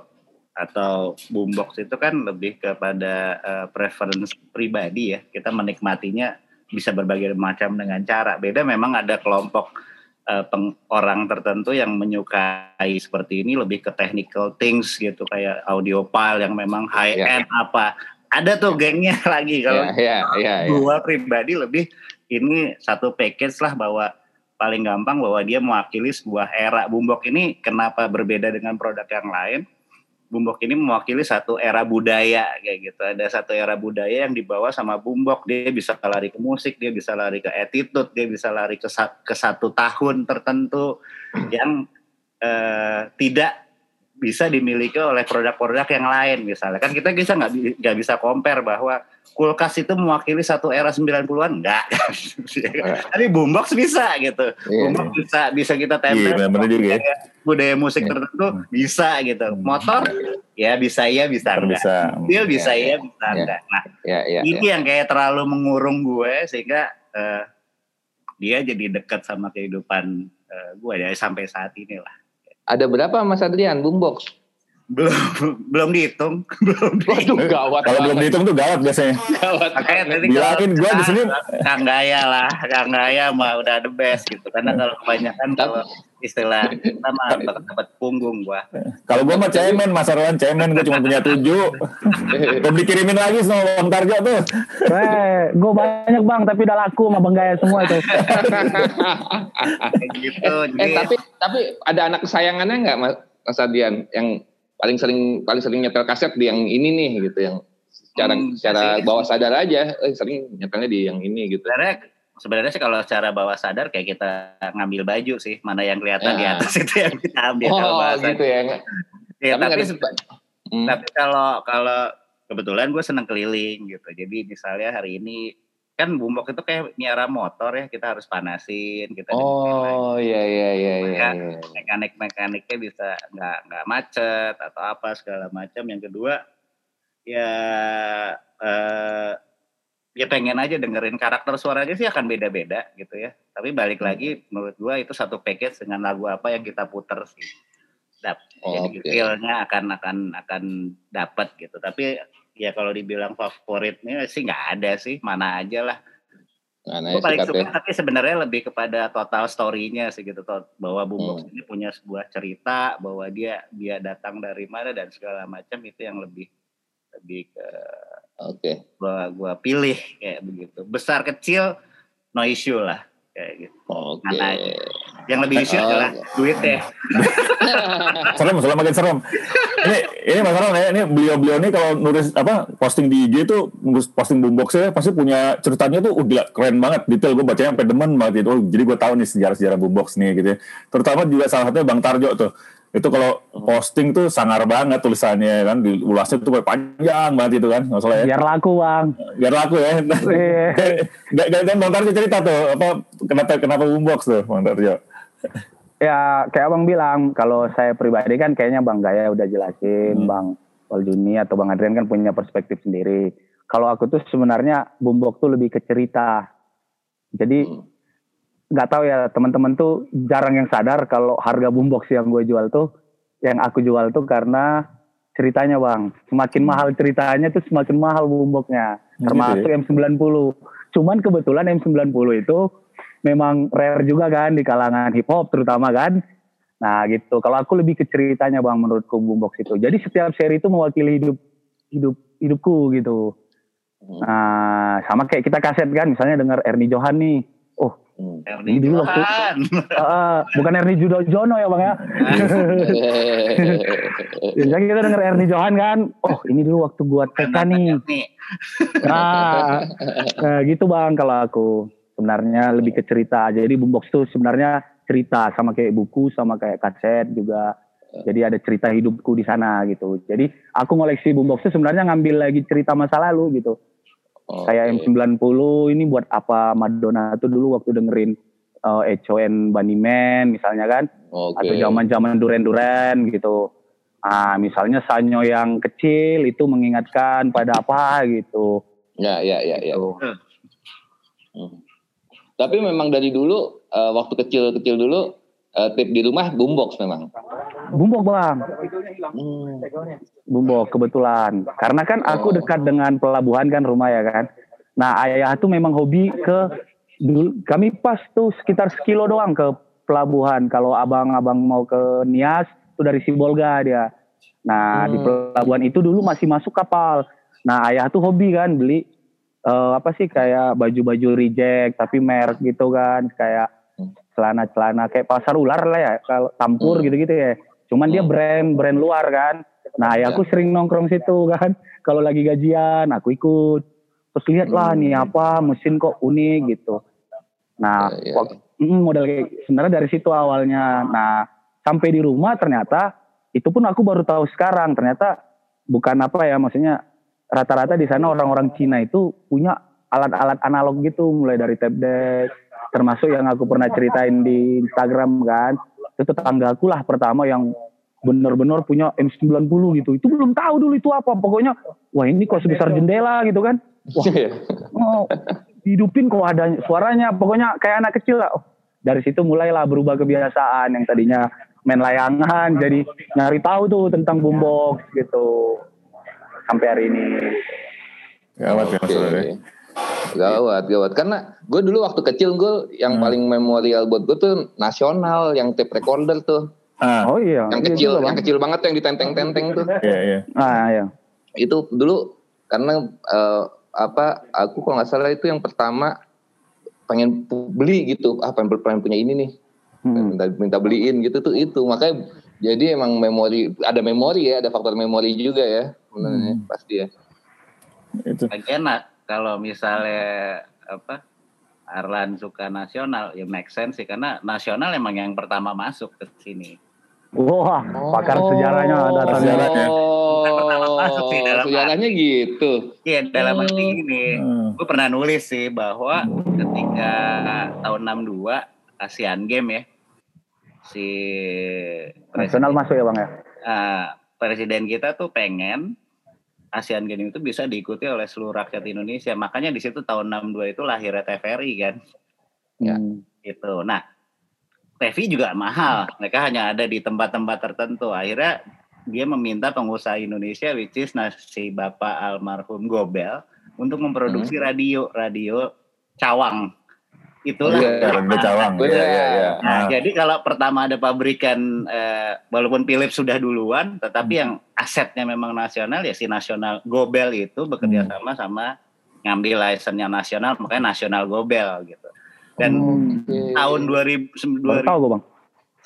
atau boombox itu kan lebih kepada eh, preference pribadi ya. Kita menikmatinya bisa berbagai macam dengan cara. Beda memang ada kelompok eh, peng- orang tertentu yang menyukai seperti ini lebih ke technical things gitu kayak audio file yang memang high Ya. end apa. Ada tuh gengnya lagi kalau Ya, ya, ya, ya. gua pribadi lebih ini satu package lah bahwa paling gampang bahwa dia mewakili sebuah era Boombox ini kenapa berbeda dengan produk yang lain Boombox ini mewakili satu era budaya kayak gitu. Ada satu era budaya yang dibawa sama Boombox dia bisa lari ke musik dia bisa lari ke attitude dia bisa lari ke, sa- ke satu tahun tertentu yang eh, tidak bisa dimiliki oleh produk-produk yang lain misalnya kan kita bisa nggak nggak bisa compare bahwa kulkas itu mewakili satu era 90-an enggak tapi boombox bisa gitu Iya. boombox bisa bisa kita Iya tempel benar-benar juga ya. budaya, budaya musik Iya. tertentu bisa gitu motor ya bisa ya bisa enggak bisa. mobil bisa Iya, ya bisa iya. enggak nah Ya, ya, ini ya. yang kayak terlalu mengurung gue sehingga eh, dia jadi dekat sama kehidupan eh, gue ya sampai saat ini lah Ada berapa Mas Adrian boombox? Belum belum dihitung belum dihitung Waduh, gawat. Kalau belum dihitung tuh gawat biasanya. gawat. Makanya tadi Bilangin gua di sini Kang Gaya lah, Kang Gaya mah udah the best gitu. Karena kalau kebanyakan kalau istilah kita mah dapat punggung gua. kalau gua mah cemen, Mas Arwan cemen, gua cuma punya tujuh. Belum dikirimin lagi sama Bang Tarjo tuh. Eh, gue banyak bang, tapi udah laku sama bang Gaya semua itu. Kayak gitu. eh tapi tapi ada anak kesayangannya nggak Mas Mas Adian yang paling sering paling sering nyetel kaset di yang ini nih gitu yang secara Hmm, secara bawah sadar aja eh, sering nyetelnya di yang ini gitu. sebenarnya sebenarnya sih kalau secara bawah sadar kayak kita ngambil baju sih mana yang kelihatan di Ya. atas itu yang kita ambil kalau Oh bahasa gitu ya. Ya, Tapi tapi, ada- Hmm. tapi kalau kalau kebetulan gue seneng keliling gitu jadi misalnya hari ini kan bumbok itu kayak miara motor ya kita harus panasin kita Oh iya iya iya iya. Ya. iya. mekanik mekaniknya bisa nggak nggak macet atau apa segala macam yang kedua ya eh, ya pengen aja dengerin karakter suaranya sih akan beda-beda gitu ya tapi balik Hmm. lagi menurut gua itu satu package dengan lagu apa yang kita puter sih Dap, jadi Oke. feelnya akan akan akan dapat gitu tapi ya kalau dibilang favoritnya sih nggak ada sih mana aja lah Nah, nah, gue paling suka ya. tapi sebenarnya lebih kepada total story-nya sih gitu bahwa Boombox Hmm. ini punya sebuah cerita bahwa dia dia datang dari mana dan segala macam itu yang lebih lebih ke Oke. gua gua pilih kayak begitu besar kecil no issue lah kayak gitu. Oke. Yang lebih issue Oh. adalah duit deh serem serem makin serem. Ini ini mas Ron ya ini beliau beliau ini kalau nulis apa posting di IG nulis posting boomboxnya pasti punya ceritanya tuh udah keren banget detail. Gue bacanya sampai demen banget itu. Oh, jadi gue tahu nih sejarah sejarah boombox nih gitu ya. Terutama juga salah satunya bang Tarjo tuh itu kalau posting tuh sangar banget tulisannya kan diulasnya tuh panjang banget itu kan nggak salah ya Biar laku bang. biar laku ya. Gak, gak, gak, Bang Tarjo cerita tuh apa kenapa kenapa boombox tuh Bang Tarjo Ya kayak abang bilang, kalau saya pribadi kan kayaknya bang Gaya udah jelasin, Hmm. bang Waljuni atau bang Adrian kan punya perspektif sendiri. Kalau aku tuh sebenarnya boombox tuh lebih ke cerita. Jadi Hmm. Nggak tahu ya teman-teman tuh jarang yang sadar kalau harga boombox yang gue jual tuh, yang aku jual tuh karena ceritanya bang. Semakin Hmm. mahal ceritanya tuh semakin mahal boomboxnya. Hmm, Termasuk gitu M90. Cuman kebetulan M90 itu memang rare juga kan di kalangan hip hop terutama kan. Nah gitu. Kalau aku lebih ke ceritanya bang menurutku boombox itu. Jadi setiap seri itu mewakili hidup hidup hidupku gitu. Hmm. Nah sama kayak kita kaset kan misalnya dengar Ernie Johan nih. Oh Hmm. Ernie Ini dulu waktu- Johan. eh, bukan Ernie Judo Jono ya bang ya. Misalnya kita denger Ernie Johan kan. Oh ini dulu waktu gua TK nih. nih Nah, nah, gitu bang kalau aku sebenarnya lebih ke cerita. Jadi boombox tuh sebenarnya cerita sama kayak buku sama kayak kaset juga. Jadi ada cerita hidupku di sana gitu. Jadi aku ngoleksi boombox tuh sebenarnya ngambil lagi cerita masa lalu gitu. Oke. Kayak M90 ini buat apa Madonna tuh dulu waktu dengerin uh, HON Bunny Man misalnya kan Oke. atau zaman-zaman duren-duren gitu. Ah, misalnya Sanyo yang kecil itu mengingatkan pada apa gitu. Ya, ya, ya, ya. Gitu. Hmm. Tapi memang dari dulu eh, waktu kecil-kecil dulu eh, tip di rumah boombox memang. Bumbok bang, Hmm. Bumbok kebetulan. Karena kan aku dekat dengan pelabuhan kan rumah ya kan. Nah ayah tuh memang hobi ke dulu kami pas tuh sekitar sekilo doang ke pelabuhan. Kalau abang-abang mau ke Nias tuh dari Sibolga dia. Nah di Hmm. pelabuhan itu dulu masih masuk kapal. Nah ayah tuh hobi kan beli eh, apa sih kayak baju-baju reject tapi merek gitu kan kayak celana-celana kayak pasar ular lah ya kalau tampur Hmm. gitu-gitu ya. Cuman dia Hmm. brand brand luar kan. Nah, ya aku sering nongkrong situ kan. Kalau lagi gajian, aku ikut. Terus lihat lah Hmm. nih apa mesin kok unik gitu. Nah, Ya, ya. kayak sebenarnya dari situ awalnya. Nah, sampai di rumah ternyata itu pun aku baru tahu sekarang. Ternyata bukan apa ya, maksudnya rata-rata di sana orang-orang Cina itu punya alat-alat analog gitu, mulai dari tape deck, termasuk yang aku pernah ceritain di Instagram kan. Itu tetanggaku lah pertama yang benar-benar punya M90 gitu. Itu belum tahu dulu itu apa. Pokoknya, wah ini kok sebesar jendela gitu kan. Wah, Iya. oh, hidupin kok ada suaranya. Pokoknya kayak anak kecil lah. Oh, dari situ mulailah berubah kebiasaan yang tadinya main layangan jadi nyari tahu tuh tentang boombox gitu sampai hari ini. Gawat ya Oke. maksudnya. Gawat, gawat. Karena gue dulu waktu kecil gue yang Hmm. paling memorial buat gue tuh nasional, yang tape recorder tuh, Ah, Oh iya, yang iya kecil, juga, yang Bang. kecil banget tuh yang ditenteng-tenteng tuh. iya iya. Ah ya. Itu dulu karena eh, apa? Aku kalau nggak salah itu yang pertama pengen beli gitu, ah pengen, pengen punya ini nih. Hmm. minta minta beliin gitu tuh itu makanya jadi emang memori ada memori ya ada faktor memori juga ya sebenarnya Hmm. pasti ya Itu. Lagian nak kalau misalnya apa Arlan suka nasional ya make sense sih karena nasional emang yang pertama masuk ke sini. Wah, pakar sejarahnya datang. Sejarahnya. oh Masuk sih dalam sejarahnya gitu Iya dalam arti Hmm. gini, Hmm. gue pernah nulis sih bahwa ketika tahun 62 ASEAN Game ya si Nasional presiden, masuk ya bang ya. ah, presiden kita tuh pengen ASEAN Game itu bisa diikuti oleh seluruh rakyat Indonesia. Makanya di situ tahun 62 itu lahirnya TVRI kan. Ya. Hmm. gitu. Nah, TV juga mahal. Mereka hanya ada di tempat-tempat tertentu. Akhirnya dia meminta pengusaha Indonesia, which is nah, si Bapak almarhum Gobel, untuk memproduksi radio, radio Cawang. Itulah. Iya. Radio Cawang. Benar. Iya, iya, iya. Nah, Nah, jadi kalau pertama ada pabrikan, eh, walaupun Philips sudah duluan, tetapi yang asetnya memang nasional, ya si nasional Gobel itu bekerja sama sama ngambil license-nya nasional, makanya nasional Gobel gitu. Dan Oke. tahun 2000, Baru tahu gue bang.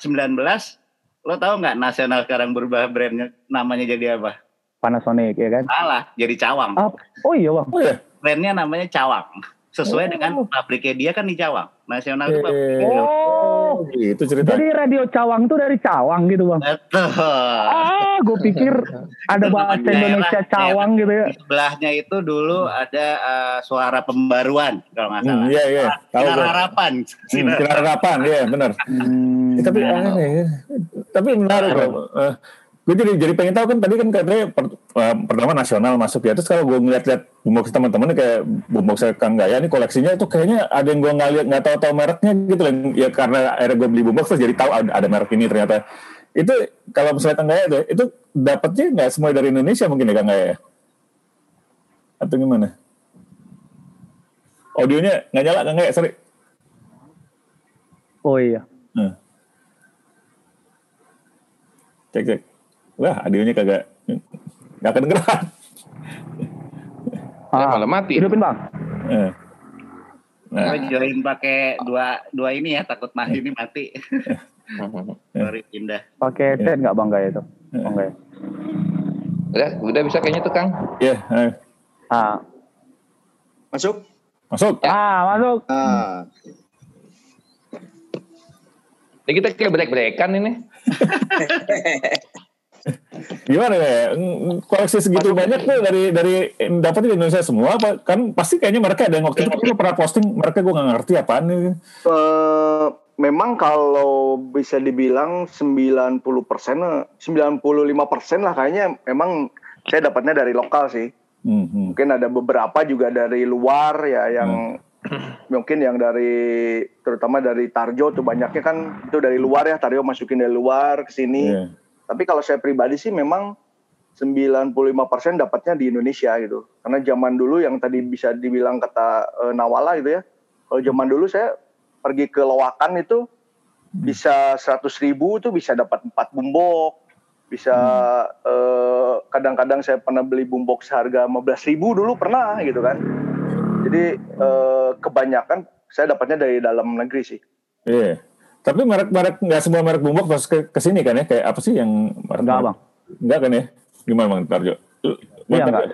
19 lo tahu nggak nasional sekarang berubah brandnya namanya jadi apa? Panasonic ya kan. Salah, jadi Cawang. Ah, oh iya bang. Brandnya namanya Cawang. Sesuai Oh. dengan pabriknya dia kan di Cawang. Nasional itu pabriknya. Oh, Itu cerita. jadi radio Cawang tuh dari Cawang gitu bang. Betul. Ah, gue pikir ada bahasa Daerah- Indonesia Cawang gitu ya. Di sebelahnya itu dulu ada eh, suara pembaruan kalau nggak Hmm, salah. iya, iya. Tahu Sinar harapan. Hmm, Sinar harapan, iya benar. Hmm. Eh, tapi aneh ya. Tapi menarik kok. Gue jadi jadi pengen tahu kan tadi kan katanya per- eh, pertama nasional masuk ya. Terus kalau gue ngeliat-liat boombox teman-teman kayak boombox Kang Gaya nih koleksinya itu kayaknya ada yang gue nggak lihat nggak tahu tahu mereknya gitu loh. Ya karena akhirnya gue beli boombox terus jadi tahu ada, ada merek ini ternyata. Itu kalau misalnya Kang Gaya tuh, itu dapatnya nggak semua dari Indonesia mungkin ya Kang Gaya? ya? Atau gimana? Audionya nggak nyala Kang Gaya, sorry. Oh iya. Hmm. Cek cek. Wah, audionya kagak nggak kedengeran. Ya, Ah, malah mati hidupin bang. Eh. Nah, join pakai dua dua ini ya takut mati ini mati. Sorry pindah. Pakai Iya. set nggak bang Gaya itu? Bang Gaya. udah udah bisa kayaknya tuh Kang ya, eh. Ah, Masuk? masuk. ah masuk. Ah, ini kita kayak break-breakan ini Gimana ya? Mm, Koleksi segitu banyak tuh dari dari dapetnya di Indonesia semua? Kan pasti kayaknya mereka ada yang waktu itu lu pernah posting mereka gue nggak ngerti apaan nih. Eh, memang kalau bisa dibilang 90 persen, 95 persen lah kayaknya memang saya dapatnya dari lokal sih. Hmm, hmm. Mungkin ada beberapa juga dari luar ya yang mungkin yang dari terutama dari Tarjo tuh banyaknya kan itu dari luar ya Tarjo masukin dari luar ke sini. Iya. Tapi kalau saya pribadi sih memang 95% dapatnya di Indonesia gitu. Karena zaman dulu yang tadi bisa dibilang kata eh, Nawala gitu ya. Kalau zaman dulu saya pergi ke Lowakan itu bisa 100 ribu tuh bisa dapat 4 bumbok. Bisa eh, kadang-kadang saya pernah beli bumbok seharga 15 ribu dulu pernah gitu kan. Jadi eh, kebanyakan saya dapatnya dari dalam negeri sih. Iya. Tapi merek-merek nggak semua merek boombox pas ke ke sini kan ya? Kayak apa sih yang merek? Enggak, Bang. Enggak kan ya? Gimana bang Tarjo? Iya, enggak.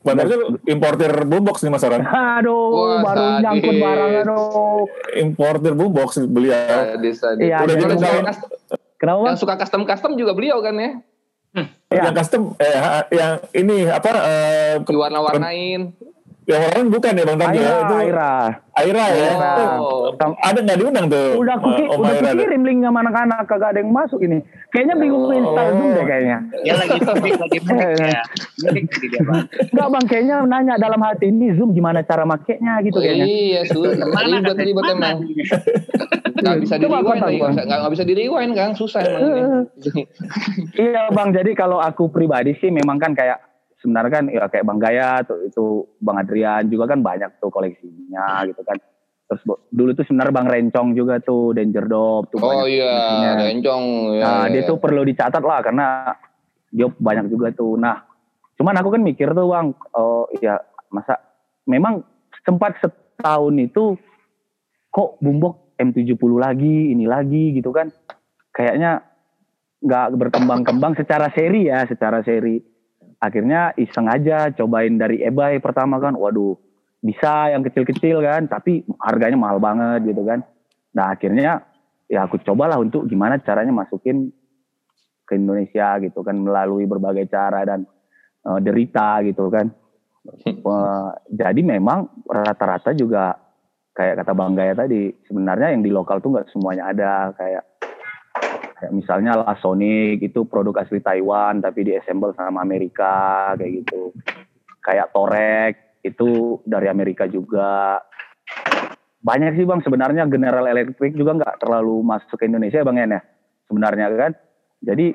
Bang Tarjo importir boombox nih Mas Aran. Aduh, Wah, baru sadis. nyangkut barang aduh. Importir boombox beliau. Sadis, sadis. Iya, Udah jadi boleh mungkin- cus- Kenapa bang? yang suka custom custom juga beliau kan ya Iya. Yang custom, eh, yang ini apa? Eh, ke- diwarna-warnain yang orang bukan ya Bang? Aira, ya? Itu Aira. Aira ya. Aira. Oh. Ada nggak diundang tuh? Udah aku ki- Om udah Aira aku kirim link sama anak-anak kagak ada yang masuk ini. Kayaknya bingung install Zoom deh kayaknya. Dia lagi mudik lagi ya. Enggak bang, kayaknya nanya dalam hati ini Zoom gimana cara makainya gitu kayaknya. iya sudah ribet ribet emang nggak bisa di rewind lagi nggak bisa- nggak bisa di rewind kan susah emang ini Iya bang, jadi kalau aku pribadi sih memang kan kayak sebenarnya kan ya kayak Bang Gaya tuh itu Bang Adrian juga kan banyak tuh koleksinya gitu kan. Terus dulu tuh sebenarnya Bang Rencong juga tuh Danger Dog tuh oh iya koleksinya. rencong ya, Nah, ya. dia tuh perlu dicatat lah karena dia banyak juga tuh. Nah, cuman aku kan mikir tuh bang, oh ya masa memang sempat setahun itu kok bumbok M70 lagi, ini lagi gitu kan. Kayaknya nggak berkembang-kembang secara seri ya, secara seri. Akhirnya iseng aja cobain dari eBay pertama kan, waduh bisa yang kecil-kecil kan, tapi harganya mahal banget gitu kan. Nah akhirnya ya aku cobalah untuk gimana caranya masukin ke Indonesia gitu kan melalui berbagai cara dan uh, derita gitu kan. Uh, jadi memang rata-rata juga kayak kata Bang Gaya tadi sebenarnya yang di lokal tuh nggak semuanya ada kayak kayak misalnya La Sonic itu produk asli Taiwan tapi diassemble sama Amerika kayak gitu. Kayak Torek itu dari Amerika juga. Banyak sih Bang sebenarnya General Electric juga nggak terlalu masuk ke Indonesia Bang ya sebenarnya kan. Jadi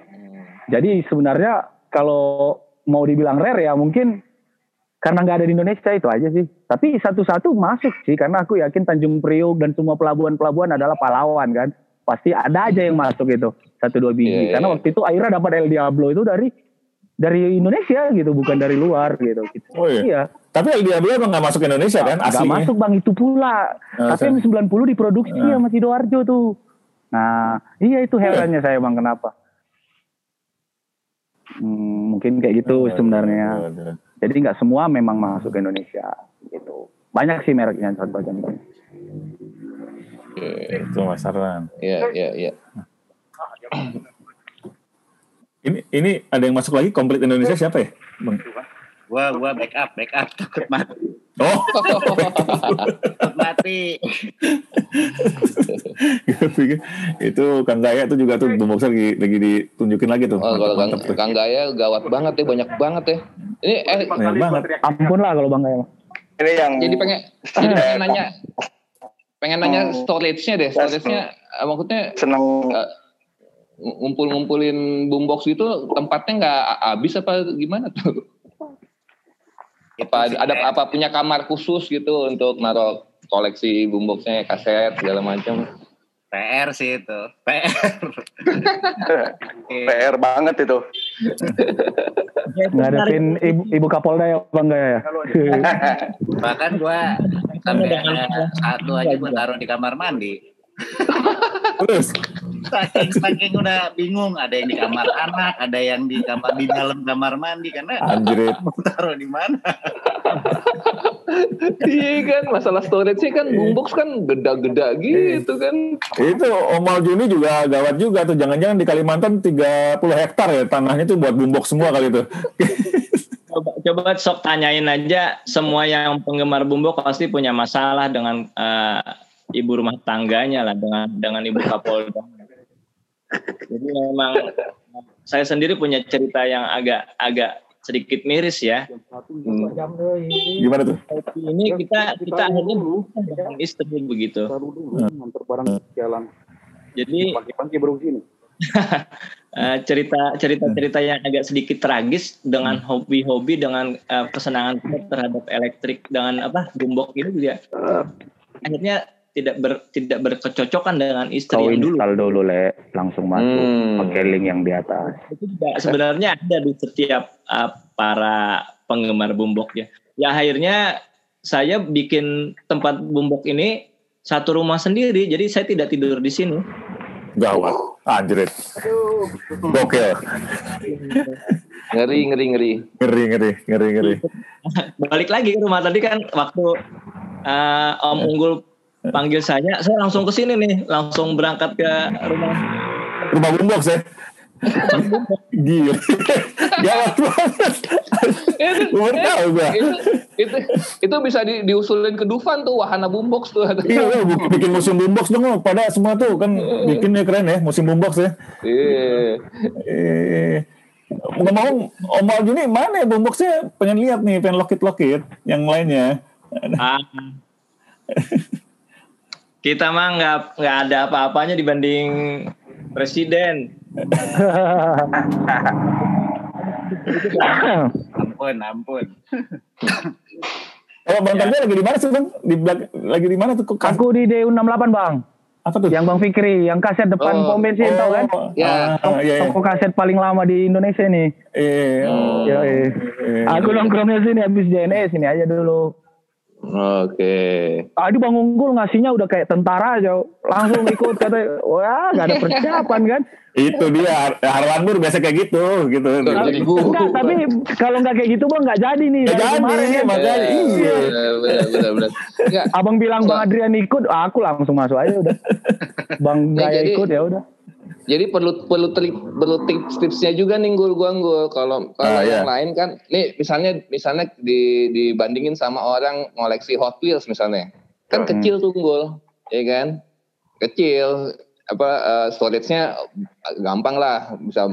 jadi sebenarnya kalau mau dibilang rare ya mungkin karena nggak ada di Indonesia itu aja sih. Tapi satu-satu masuk sih karena aku yakin Tanjung Priok dan semua pelabuhan-pelabuhan adalah pahlawan kan. Pasti ada aja yang masuk itu satu dua biji. Iya, iya, karena iya. waktu itu Aira dapat El Diablo itu dari dari Indonesia gitu bukan dari luar gitu. gitu. Oh iya. Tapi El Diablo emang nggak masuk Indonesia kan Nggak masuk bang itu pula. Oh, Tapi yang 90 diproduksi Ah. sama Sidoarjo tuh. Nah, iya itu herannya saya bang kenapa? Hmm, mungkin kayak gitu sebenarnya. Aduh. Jadi nggak semua memang masuk ke Indonesia gitu. Banyak sih mereknya contoh-contoh. Itu Mas Arlan. Iya, iya, iya. Ini ini ada yang masuk lagi komplit Indonesia siapa ya? Bang? Gua gua backup, backup takut mati. Oh, Takut mati. itu Kang Gaya tuh juga tuh boomboxer lagi, lagi ditunjukin lagi tuh. Oh, kalau Kang. Kang Gaya gawat banget ya, banyak banget ya. Ini eh Banyak banget. Ampun lah kalau bang Gaya. Ini yang jadi pengen jadi pengen nanya pengen nanya storage-nya deh, storage-nya eh, maksudnya senang eh, ngumpul-ngumpulin boombox gitu tempatnya nggak habis apa gimana tuh? Apa ada apa punya kamar khusus gitu untuk naruh koleksi boomboxnya, kaset segala macam. PR sih itu. PR. PR banget itu. Ngadepin ibu, ibu Kapolda ya bang ya. Bahkan gua sampai ada satu aja gua taruh di kamar mandi. Terus Saking, saking udah bingung, ada yang di kamar anak, ada yang di kamar di dalam kamar mandi karena anjrit. mau taruh di mana? Iya kan, masalah storage-nya kan boombox kan geda-geda gitu kan. Itu Omal Juni juga gawat juga tuh. Jangan-jangan di Kalimantan 30 hektar ya tanahnya tuh buat boombox semua kali itu. Coba, sok tanyain aja semua yang penggemar Boombox pasti punya masalah dengan eh, ibu rumah tangganya lah dengan dengan ibu Kapolda. Jadi memang saya sendiri punya cerita yang agak agak sedikit miris ya. Gimana tuh? Ini kita kita akhirnya berubah dengan istri begitu. Jadi eh, cerita cerita cerita yang agak sedikit tragis dengan hobi-hobi dengan eh, kesenangan terhadap elektrik dengan apa boombox ini juga akhirnya tidak ber, tidak berkecocokan dengan istri Kau yang dulu. install dulu le, langsung masuk Hmm. pakai link yang di atas. Itu juga sebenarnya ada di setiap uh, para penggemar boombox ya. Ya akhirnya saya bikin tempat boombox ini satu rumah sendiri, jadi saya tidak tidur di sini. Gawat. Anjrit. Gokil. Ngeri, ngeri, ngeri. Ngeri, ngeri, ngeri, ngeri. Balik lagi ke rumah tadi kan waktu uh, Om Unggul panggil saya, saya langsung ke sini nih, langsung berangkat ke rumah. Rumah boombox ya? Gila. Gawat banget. Gue baru tahu gue. itu, itu itu bisa di, diusulin ke Dufan tuh wahana boombox tuh. Iya, iya, bikin musim boombox dong. Pada semua tuh kan bikin ya keren ya musim boombox ya. Iya. Eh, ngomong Om Aljuni mana ya boomboxnya? Pengen lihat nih, pengen lokit-lokit yang lainnya. Ah. Kita mah nggak nggak ada apa-apanya dibanding presiden. Ampun, ampun. Oh, Bang Tangga lagi di mana sih Bang? Di belak- lagi di mana tuh? Kas- Aku di DU68 bang, apa tuh? yang Bang Fikri, yang kaset depan Oh. pom bensin tau kan? Ya. Ah, iya, iya. Toko kaset paling lama di Indonesia nih. Eh, oh. Ya, eh. Eh, Aku nongkrongnya sini habis JNE sini aja dulu. Oke. Tadi Bang Unggul ngasihnya udah kayak tentara aja. Langsung ikut kata, wah gak ada persiapan kan. Itu dia Harlan Nur biasa kayak gitu gitu. Tuh, jadi gua. Enggak, tapi kalau nggak kayak gitu bang nggak jadi nih. Dari jadi, kemarin kan. makanya. Iya, Iya. benar, benar, Abang bilang Bang Adrian ikut, aku langsung masuk aja udah. Bang Ya, Gaya ikut ya udah. Jadi perlu perlu tri- perlu tips-tipsnya juga nih gua gul. Kalau kalau Ah, yang iya. lain kan, nih misalnya misalnya di dibandingin sama orang ngoleksi Hot Wheels misalnya, kan Hmm. kecil tuh gul, ya kan? Kecil, apa eh, storage-nya gampang lah, bisa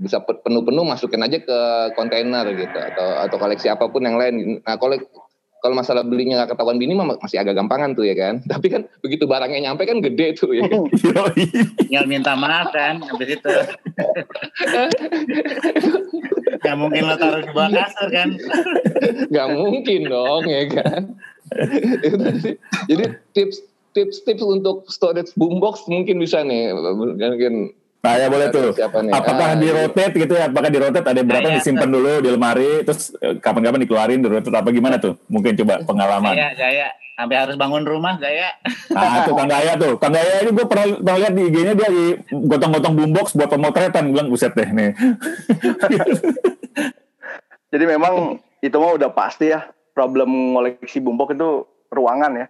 bisa pe- penuh-penuh masukin aja ke kontainer gitu atau atau koleksi apa pun yang lain. Nah kalau kalau masalah belinya nggak ketahuan bini mah masih agak gampangan tuh ya kan. Tapi kan begitu barangnya nyampe kan gede tuh ya. kan? Tinggal minta maaf kan habis itu. Gak mungkin lo taruh di bawah kasur kan. nggak mungkin dong ya kan jadi tips tips tips untuk storage boombox mungkin bisa nih mungkin Nah ya boleh tuh. Siapa nih? Ah, Apakah di iya. rotate gitu ya? Apakah di rotate ada berapa Nah, ya, disimpan dulu di lemari, terus eh, kapan-kapan dikeluarin di rotate apa gimana tuh? Mungkin coba pengalaman. Gaya, gaya. Sampai harus bangun rumah gaya. Nah itu Kang Gaya tuh. Kang Gaya ini gue pernah, pernah lihat di IG-nya dia di gotong-gotong boombox buat pemotretan. Gue bilang buset deh nih. Jadi memang itu mah udah pasti ya problem ngoleksi bumbok itu ruangan ya.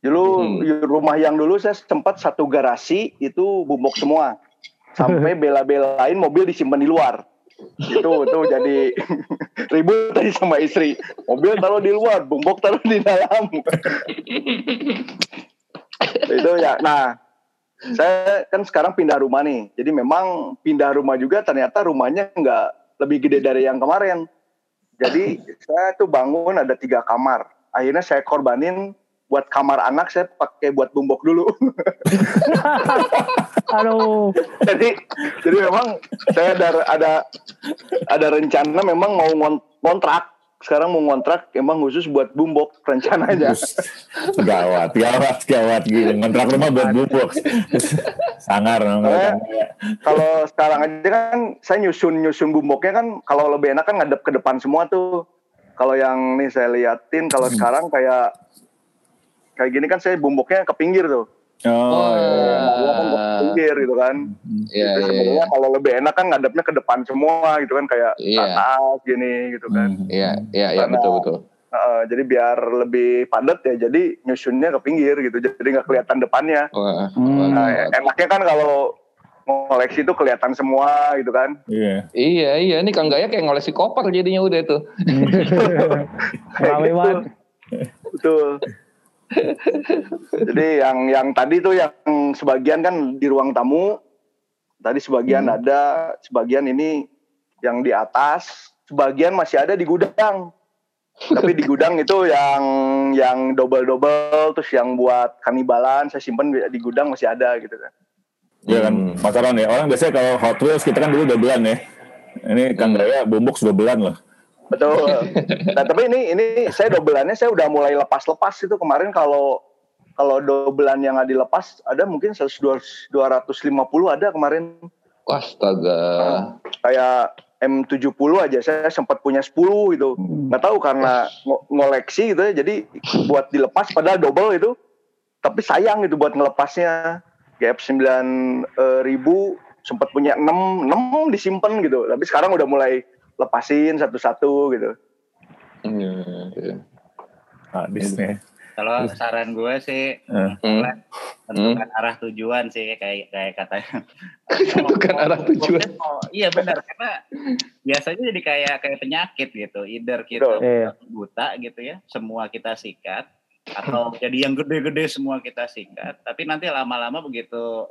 Dulu Hmm. rumah yang dulu saya sempat satu garasi itu bumbok semua. Sampai bela-belain mobil disimpan di luar. Itu itu jadi ribut tadi sama istri. Mobil taruh di luar, bumbok taruh di dalam. itu ya. Nah, saya kan sekarang pindah rumah nih. Jadi memang pindah rumah juga ternyata rumahnya nggak lebih gede dari yang kemarin. Jadi saya tuh bangun ada tiga kamar. Akhirnya saya korbanin buat kamar anak saya pakai buat bumbok dulu. Aduh, jadi jadi memang saya ada ada ada rencana memang mau ngon- ngontrak. Sekarang mau ngontrak emang khusus buat bumbok rencananya. gawat, gawat, gawat gitu. Ngontrak rumah buat boombox. Sangar kalau Eh. Kang Gaya. kalau sekarang aja kan saya nyusun nyusun bumboknya kan kalau lebih enak kan ngadep ke depan semua tuh. Kalau yang nih saya liatin kalau sekarang kayak kayak gini kan saya bumboknya ke pinggir tuh. Oh, iya. Nah, kan ke pinggir gitu kan. Iya, Jadi iya, sebenarnya iya. kalau lebih enak kan ngadepnya ke depan semua gitu kan kayak Iya. atas gini gitu kan. Hmm. Iya, iya, iya, Karena- betul, betul. Heeh, jadi biar lebih padat ya jadi nyusunnya ke pinggir gitu jadi nggak kelihatan depannya. Wah, Hmm. Nah, wah. enaknya kan kalau ngoleksi itu kelihatan semua gitu kan. Iya. Iya, iya. Ini Kang Gaya kayak ngoleksi koper jadinya udah tuh. Kayak rame gitu. banget. Betul. Jadi yang yang tadi tuh yang sebagian kan di ruang tamu, tadi sebagian Hmm. ada, sebagian ini yang di atas, sebagian masih ada di gudang. Tapi di gudang itu yang yang double double, terus yang buat kanibalan saya simpen di gudang masih ada gitu kan. Iya kan. Mas Aron ya. Orang biasanya kalau Hot Wheels kita kan dulu dobelan ya. Ini Kang Hmm. Gaya boombox dobelan loh. Betul. Nah tapi ini ini saya dobelannya saya udah mulai lepas-lepas itu kemarin kalau kalau dobelan yang nggak dilepas ada mungkin 100 250 ada kemarin astaga. kayak M70 aja saya sempat punya 10 gitu. Nggak tahu karena ngo- ngoleksi gitu ya jadi buat dilepas padahal double itu tapi sayang gitu buat ngelepasnya. Gap 9 eh, ribu sempat punya 6 6 disimpan gitu. Tapi sekarang udah mulai lepasin satu-satu gitu. Iya. Habis nih. Kalau saran gue sih Eh. Hmm. tentukan arah tujuan sih kayak kayak katanya. Tentukan arah tujuan. Oh, iya benar karena biasanya jadi kayak kayak penyakit gitu. Either kita Betul. Iya. buta gitu ya, semua kita sikat atau jadi yang gede-gede semua kita sikat. Tapi nanti lama-lama begitu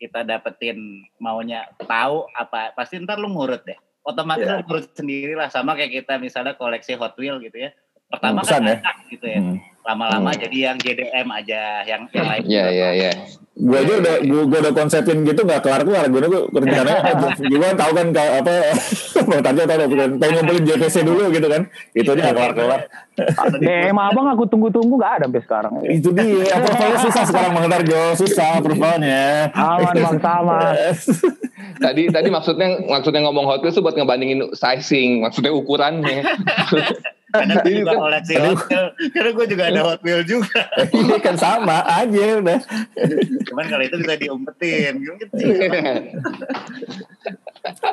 kita dapetin maunya tahu apa pasti ntar lu ngurut deh. Otomatis Iya. ngurut sendiri lah sama kayak kita misalnya koleksi Hot Wheel gitu ya. Pertama Pesan kan ya. enak gitu ya. Hmm. Lama-lama Hmm. jadi yang JDM aja yang yang lain. Iya, iya, iya. Gue aja udah gue, gue udah konsepin gitu nggak kelar kelar. Gue gue rencananya gimana tahu kan kayak apa? Bang Tarjo tahu bukan? Pengen ngumpulin JPC dulu gitu kan? Itu dia nggak kelar kelar. DM abang aku tunggu-tunggu nggak ada sampai sekarang. Itu dia. Approvalnya susah sekarang Bang Tarjo. Susah approvalnya. Aman bang sama. Tadi tadi maksudnya maksudnya ngomong Hot Wheels tuh buat ngebandingin sizing, maksudnya ukurannya. Karena gue juga Kan- koleksi Hot Wheel. Karena gue juga ada Hot Wheel juga. Ini kan sama aja udah. Cuman kalau itu bisa diumpetin. Gitu.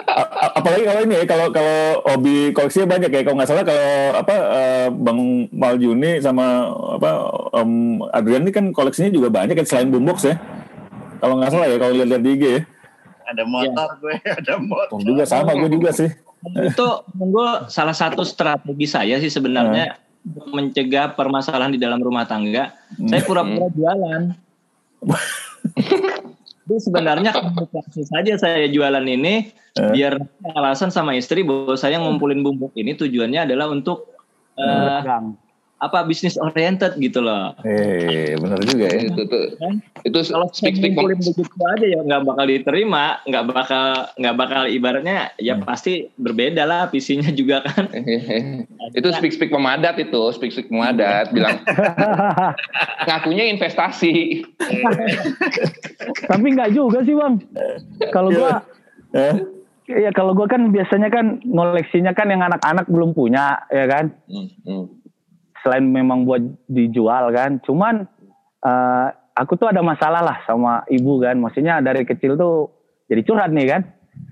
A- a- apalagi kalau ini ya kalau kalau hobi koleksinya banyak ya kalau nggak salah kalau apa eh, Bang Maljuni sama apa Om Adrian ini kan koleksinya juga banyak kan selain boombox ya kalau nggak salah ya kalau lihat-lihat di IG ya Ada motor gue, ada motor. Om juga sama gue juga sih itu gue salah satu strategi saya sih sebenarnya untuk mencegah permasalahan di dalam rumah tangga. Saya pura-pura jualan. Jadi sebenarnya komunikasi saja saya jualan ini Eh. biar alasan sama istri bahwa saya ngumpulin bumbuk ini tujuannya adalah untuk eh, Gang. Apa bisnis oriented gitu loh. eh benar juga ya itu tuh itu Kalau speak speak begitu aja ya nggak bakal diterima, nggak bakal nggak bakal ibaratnya ya pasti berbeda lah visinya juga kan. itu speak speak pemadat itu speak speak pemadat bilang ngakunya investasi Tapi nggak juga sih bang. Kalau gua, Eh, ya kalau gua kan biasanya kan ngoleksinya kan yang anak-anak belum punya, ya kan. Hmm, hmm. Selain memang buat dijual kan. Cuman eh, aku tuh ada masalah lah sama ibu kan. Maksudnya dari kecil tuh jadi curhat nih kan.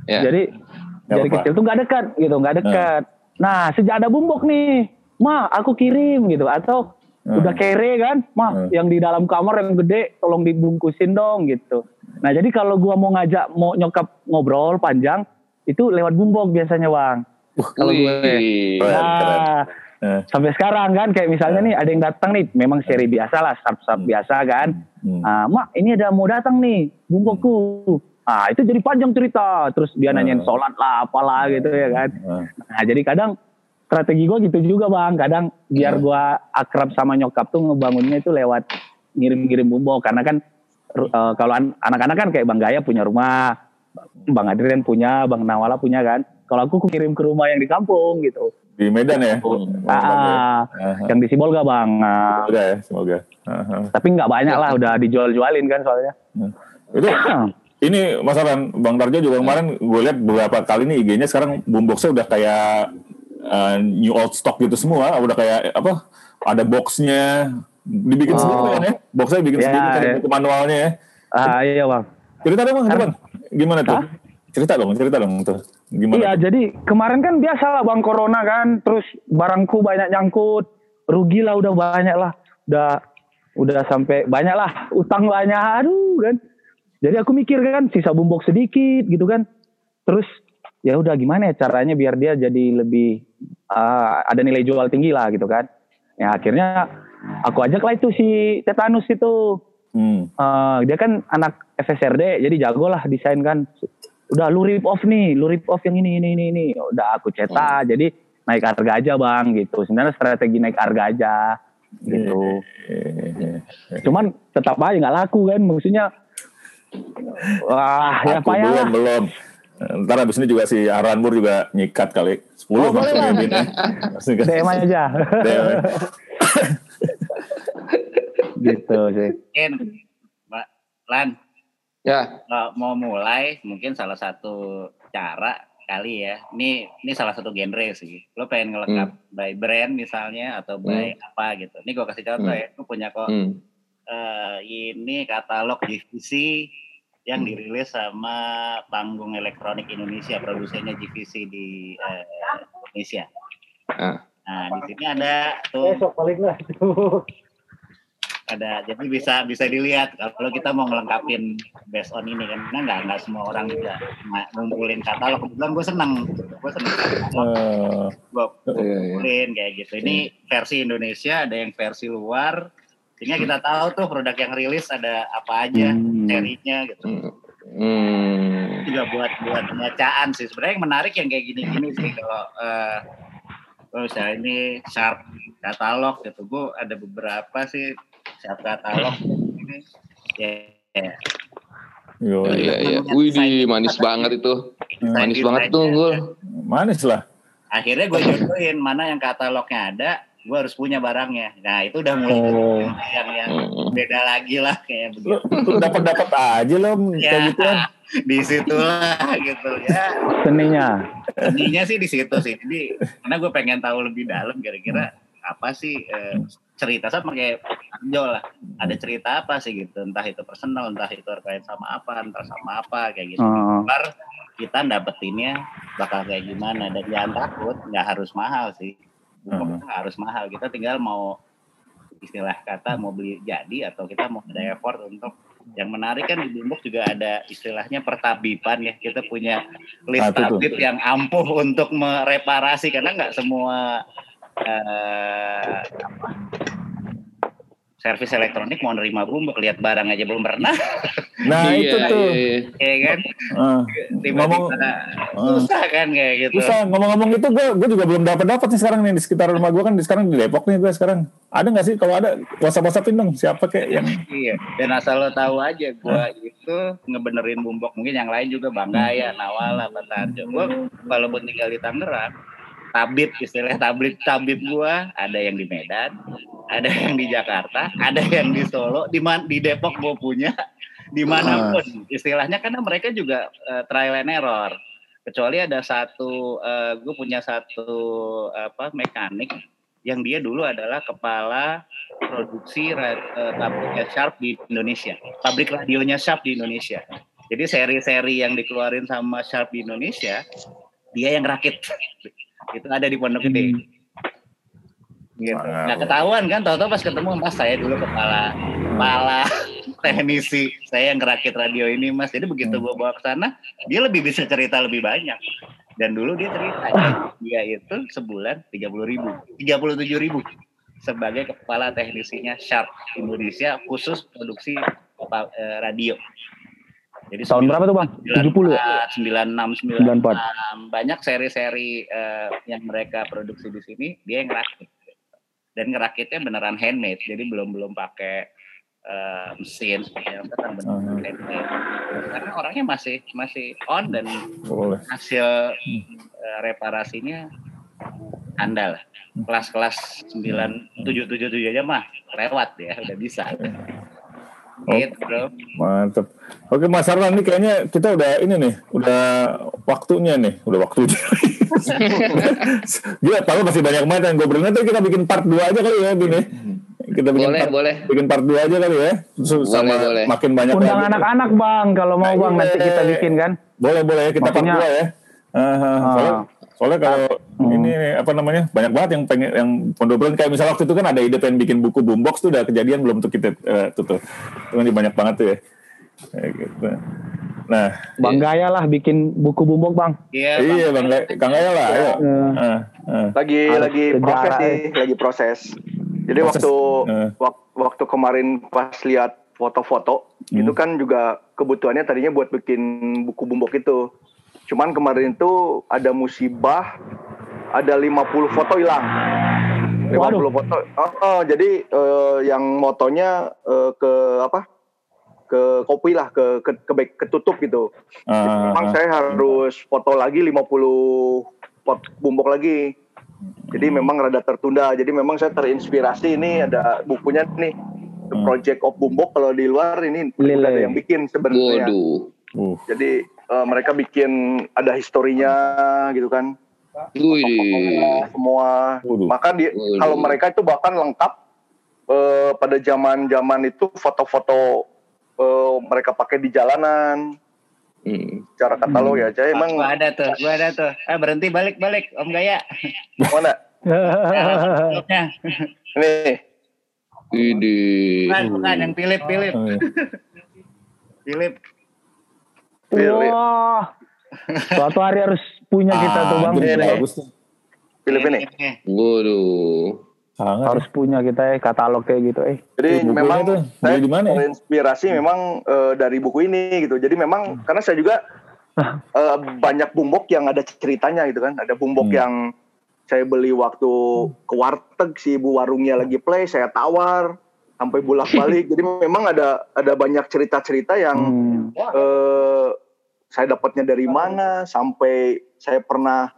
Ya. Jadi Nggak dari apa-apa. kecil tuh nggak dekat gitu, nggak dekat. Nah sejak ada bumbok nih, ma aku kirim gitu atau Hmm. udah kere kan, ma Hmm. yang di dalam kamar yang gede, tolong dibungkusin dong gitu. Nah jadi kalau gua mau ngajak mau nyokap ngobrol panjang, itu lewat bumbok biasanya bang. Kalau gue, Wih. Keren, eh, sampai sekarang kan kayak misalnya nih ada yang datang nih, memang seri biasa lah, sub-sub biasa kan. hmm. Ah, mak ini ada mau datang nih bumbokku. Ah itu jadi panjang cerita. Terus dia nanyain Hmm. sholat lah, apalah gitu ya kan. Eh, Nah jadi kadang strategi gue gitu juga bang. Kadang biar Hmm. gue akrab sama nyokap tuh ngebangunnya itu lewat ngirim-ngirim bumbok. Karena kan eh, kalau an- anak-anak kan kayak Bang Gaya punya rumah, Bang Adrian punya, Bang Nawala punya kan. Kalau aku kirim ke rumah yang di kampung gitu. Di Medan ya Ah, ah, yang di Sibolga bang. Ah, semoga ya semoga Aha. tapi nggak banyak lah, udah dijual-jualin kan soalnya. itu ini Mas Aran, Bang Tarjo juga kemarin gue lihat beberapa kali nih IG-nya sekarang boomboxnya udah kayak uh, new old stock gitu semua, udah kayak apa? Ada boxnya, dibikin Oh. sendiri kan ya? Boxnya dibikin Ya, sendiri, ya. buku manualnya ya. Ah iya bang. Cerita dong, Bang, Kan- Bang. Gimana tuh? Hah? Cerita dong, cerita dong tuh. Gimana? Iya, jadi kemarin kan biasa lah bang corona kan, terus barangku banyak nyangkut, rugi lah udah banyak lah, udah udah sampai banyak lah, utang banyak, aduh kan. Jadi aku mikir kan sisa bumbok sedikit gitu kan, terus ya udah gimana ya caranya biar dia jadi lebih ah, ada nilai jual tinggi lah gitu kan. Ya akhirnya aku ajak lah itu si Tetanus itu, Hmm. Eh, dia kan anak FSRD jadi jago lah desain kan udah lu rip off nih lu rip off yang ini ini ini ini. Udah aku cetak. Jadi naik harga aja bang gitu. Sebenarnya strategi naik harga aja gitu. Eh, cuman tetap aja nggak laku kan? Maksudnya wah ya payah belum, lah belum. Ntar abis ini juga si Aranmur juga nyikat kali. 10 Oh, boleh, langsung Bang. ya, Bin. DM aja. DM. gitu sih. Mbak Lan, ya kalau mau mulai mungkin salah satu cara kali ya. Ini ini salah satu genre sih. Lo pengen ngelengkap by brand misalnya atau by apa gitu. Ini gue kasih contoh Hmm. ya. Gue punya kok hmm. eh, ini katalog GVC yang Hmm. dirilis sama Panggung Elektronik Indonesia, produsennya GVC di eh, Indonesia. Ah. Nah, di sini ada tuh paling lah ada. Jadi bisa bisa dilihat kalau kita mau ngelengkapin based on ini kan karena nggak nggak semua orang juga ngumpulin katalog kebetulan gue seneng gue seneng katalog Eh, gue Iya, iya. ngumpulin kayak gitu. Ini versi Indonesia ada yang versi luar. Sehingga kita tahu tuh produk yang rilis ada apa aja Hmm. serinya gitu. Hmm. Hmm. juga buat buat bacaan sih. Sebenarnya yang menarik yang kayak gini-gini sih kalau eh kalau misalnya ini sharp katalog gitu gue ada beberapa sih sharp katalog ini ya, ya. yo, Ya, iya, iya. Wih, di manis banget itu. Manis banget tuh, Gul. Manis lah. akhirnya gue jodohin mana yang katalognya ada gue harus punya barangnya nah itu udah mulai Oh. yang yang Hmm. beda lagi lah kayak begitu dapat dapat aja lo ya kayak gitu kan. di situlah gitu ya Seninya. ininya sih di situ sih jadi karena gue pengen tahu lebih dalam kira-kira apa sih eh, cerita sama kayak Arjo lah. Ada cerita apa sih gitu? Entah itu personal entah itu terkait sama apa entah sama apa kayak gitu. Oh. Ntar kita dapetinnya bakal kayak gimana. Dan jangan takut nggak harus mahal sih. Hmm. nggak harus mahal. Kita tinggal mau istilah kata mau beli jadi atau kita mau ada effort untuk yang menarik kan di Bimbok juga ada istilahnya pertabiban ya. Kita punya list Ah, tuh. tabib yang ampuh untuk mereparasi. Karena nggak semua eh, apa, servis elektronik mau nerima Bimbok lihat barang aja belum pernah Nah Iya, itu tuh. iya. ya kan Ah. tiba-tiba Ngomong- susah kan kayak gitu Bisa ngomong-ngomong itu gue gue juga belum dapat dapat nih sekarang nih di sekitar rumah gue kan di sekarang di Depok nih gue sekarang. Ada nggak sih kalau ada WhatsApp WhatsAppin dong siapa kayak yang Iya, dan asal lo tahu aja, gua itu ngebenerin bumbok mungkin yang lain juga bangga ya, Nawala, Batarjo. Gua kalau buat tinggal di Tangerang, tabib istilah tabib tabib gua ada yang di Medan, ada yang di Jakarta, ada yang di Solo, di man, di Depok gua punya, di mana pun istilahnya karena mereka juga eh, trial and error. Kecuali ada satu, gue punya satu apa mekanik yang dia dulu adalah kepala produksi eh, pabriknya Sharp di Indonesia, pabrik radionya Sharp di Indonesia. Jadi seri-seri yang dikeluarin sama Sharp di Indonesia, dia yang rakit. Itu ada di Pondok Gede. Gitu. Wow. Nah ketahuan kan, tahu-tahu pas ketemu mas saya dulu kepala kepala teknisi, saya yang ngerakit radio ini mas. Jadi begitu gua bawa ke sana, dia lebih bisa cerita lebih banyak. Dan dulu dia cerita dia itu sebulan 30 ribu, 37 ribu sebagai kepala teknisinya Sharp Indonesia khusus produksi eh, radio. Jadi Tahun berapa tuh bang? 70 ya? 96, 96. Banyak seri-seri eh, yang mereka produksi di sini dia yang ngerakit. Dan ngerakitnya beneran handmade, jadi belum belum pakai eh, mesin yang beneran Hmm. handmade. Karena orangnya masih masih on dan boleh? hasil eh, reparasinya andal. Kelas-kelas 9777 aja mah lewat ya, udah bisa. Gitu, bro. Mantep. Oke Mas Arlan ini kayaknya kita udah ini nih, udah waktunya nih, udah waktunya. Gila, tahu masih banyak banget yang gue berenang kita bikin part 2 aja kali ya, Bin ya. Kita bikin Boleh, part, boleh. bikin part 2 aja kali ya. Terus sama boleh. makin banyak Undang anak-anak bang, kalau mau bang nanti kita bikin kan. Boleh boleh ya kita Maksudnya- part 2 ya. Ah, ah. soalnya, Ah. Soalnya kalau Hmm. ini apa namanya banyak banget yang pengen yang pondok Pesantren kayak misalnya waktu itu kan ada ide pengen bikin buku boombox tuh udah kejadian belum tuh kita eh, tuh tuh itu kan banyak banget tuh ya. Kayak gitu. Nah, Bang Gaya lah bikin buku bumbok bang. Iya, iya bang, Kang Gaya lah, ayo. Ah, ah. lagi lagi sejarah, proses ya. nih lagi proses jadi Proses, waktu wak- waktu kemarin pas lihat foto-foto Hmm. itu kan juga kebutuhannya tadinya buat bikin buku bumbok itu cuman kemarin itu ada musibah ada 50 foto hilang 50 foto oh, oh, jadi eh, yang motonya eh, ke apa ke kopi lah ke ke, ke ketutup gitu ah, memang ah. saya harus foto lagi 50 pot bumbok lagi. Jadi memang rada tertunda. Jadi memang saya terinspirasi ini ada bukunya nih The Hmm. Project of Bumbok kalau di luar ini Lele. udah ada yang bikin sebenarnya. Waduh. Uh, Jadi eh, mereka bikin ada historinya gitu kan. Wih. Semua. Waduh. Maka di, Waduh. kalau mereka itu bahkan lengkap eh, pada zaman-zaman itu foto-foto eh, mereka pakai di jalanan. Hmm. Cara katalog ya, saya emang Gua ada tuh, gua ada tuh. Eh berhenti balik balik, Om Gaya. mana? Nah, Nih, Widih. bukan, bukan yang Philip, Philip, oh, iya. Philip. Philip. Wah, suatu hari harus punya kita tuh bang. Ini Ini. bagus tuh. Philip ini. Waduh. Sangat. Harus punya kita ya katalog kayak gitu eh. Jadi Bukunya memang tuh, saya beli di mana ya? terinspirasi memang eh, dari buku ini gitu. Jadi memang karena saya juga eh, banyak bumbok yang ada ceritanya gitu kan. Ada bumbok Hmm. yang saya beli waktu ke warteg si ibu warungnya lagi play, saya tawar sampai bolak-balik. Jadi memang ada ada banyak cerita-cerita yang Hmm. eh, saya dapatnya dari mana sampai saya pernah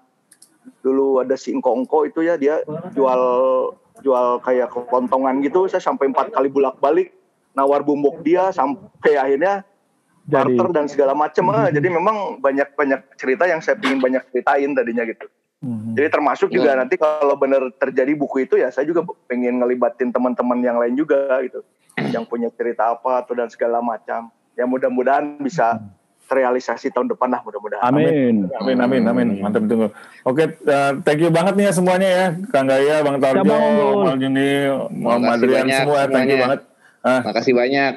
dulu ada si engko-engko itu ya dia jual jual kayak kelontongan gitu saya sampai empat kali bolak-balik nawar bumbok dia sampai akhirnya barter dan segala macam. ah. Jadi memang banyak banyak cerita yang saya ingin banyak ceritain tadinya gitu. Mhm. Jadi termasuk juga nanti kalau benar terjadi buku itu ya saya juga pengen ngelibatin teman-teman yang lain juga gitu. Yang punya cerita apa atau dan segala macam. Ya mudah-mudahan bisa terrealisasi tahun depan lah mudah-mudahan. amin. Amin, amin, amin. Mantap tunggu. Oke, eh, thank you banget nih ya semuanya ya. Kang Gaya, Bang Tarjo, Bang Juni, Muhammad banyak semua. Thank you semuanya. banget. Ah, Makasih banyak.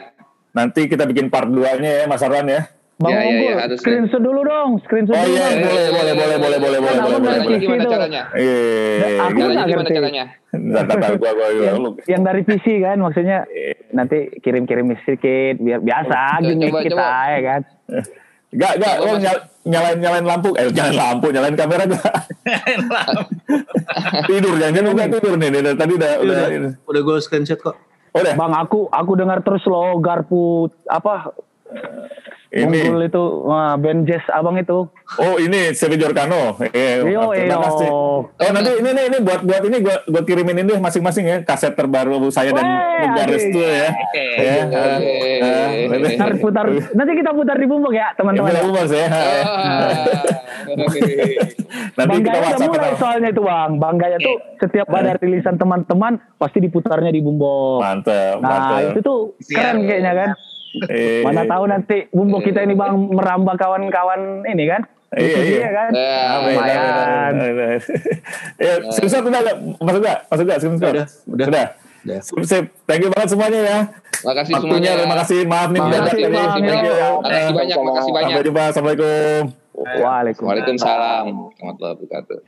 nanti kita bikin part 2-nya ya, Mas Arwan ya. Bang Ya, ya, Unggul, ya, harus. screenshot dulu dong, screenshot Oh dulu. iya, dong. boleh, boleh, boleh, boleh, boleh, boleh, Kan boleh, abang boleh. dari boleh. PC Gimana itu. caranya? Iya, Aku nggak gimana caranya? Gua, gua, gua, yang, dari PC kan maksudnya nanti kirim-kirim sedikit biar biasa gimmick kita ya kan. Gak, gak, lo nyal- nyalain nyalain lampu, eh nyalain lampu, nyalain kamera gak? tidur, jangan jangan tidur nih, nih, tadi udah, udah, udah, udah gue screenshot kok. oh, udah, Bang aku aku dengar terus lo garpu apa ini, Unggul itu wah, band jazz abang itu. oh ini Sevi Giorcano, eh, Yo, kasih. Oh nanti ini nih ini buat buat ini gua gua kirimin ini masing-masing ya kaset terbaru saya dan Garis tuh ya. Ya, ah, ah, nanti- Ntar putar nanti kita putar di bumbung ya teman-teman. Iya, ya. Bos, ya. Ah, Nanti Bang kita WhatsApp mulai soalnya itu bang. Bang Gaya tuh setiap ada rilisan teman-teman pasti diputarnya di bumbung. Mantap, Nah itu tuh keren kayaknya kan. Eh, Mana tahu nanti bumbung kita ini bang merambah kawan-kawan ini kan. Iya, iya. ya kan. Ya, Amin, lumayan. amin, amin. Ya, udah nggak? Masuk nggak? Masuk nggak? Screenshot? Udah, udah. Sudah. Udah. Sip. Thank you banget semuanya ya. Makasih Waktunya, semuanya. terima kasih. Maaf nih. Makasih, mendadak tadi. Thank you. Makasih banyak, makasih banyak. Sampai jumpa. Assalamualaikum. Waalaikumsalam. Waalaikumsalam warahmatullahi wabarakatuh.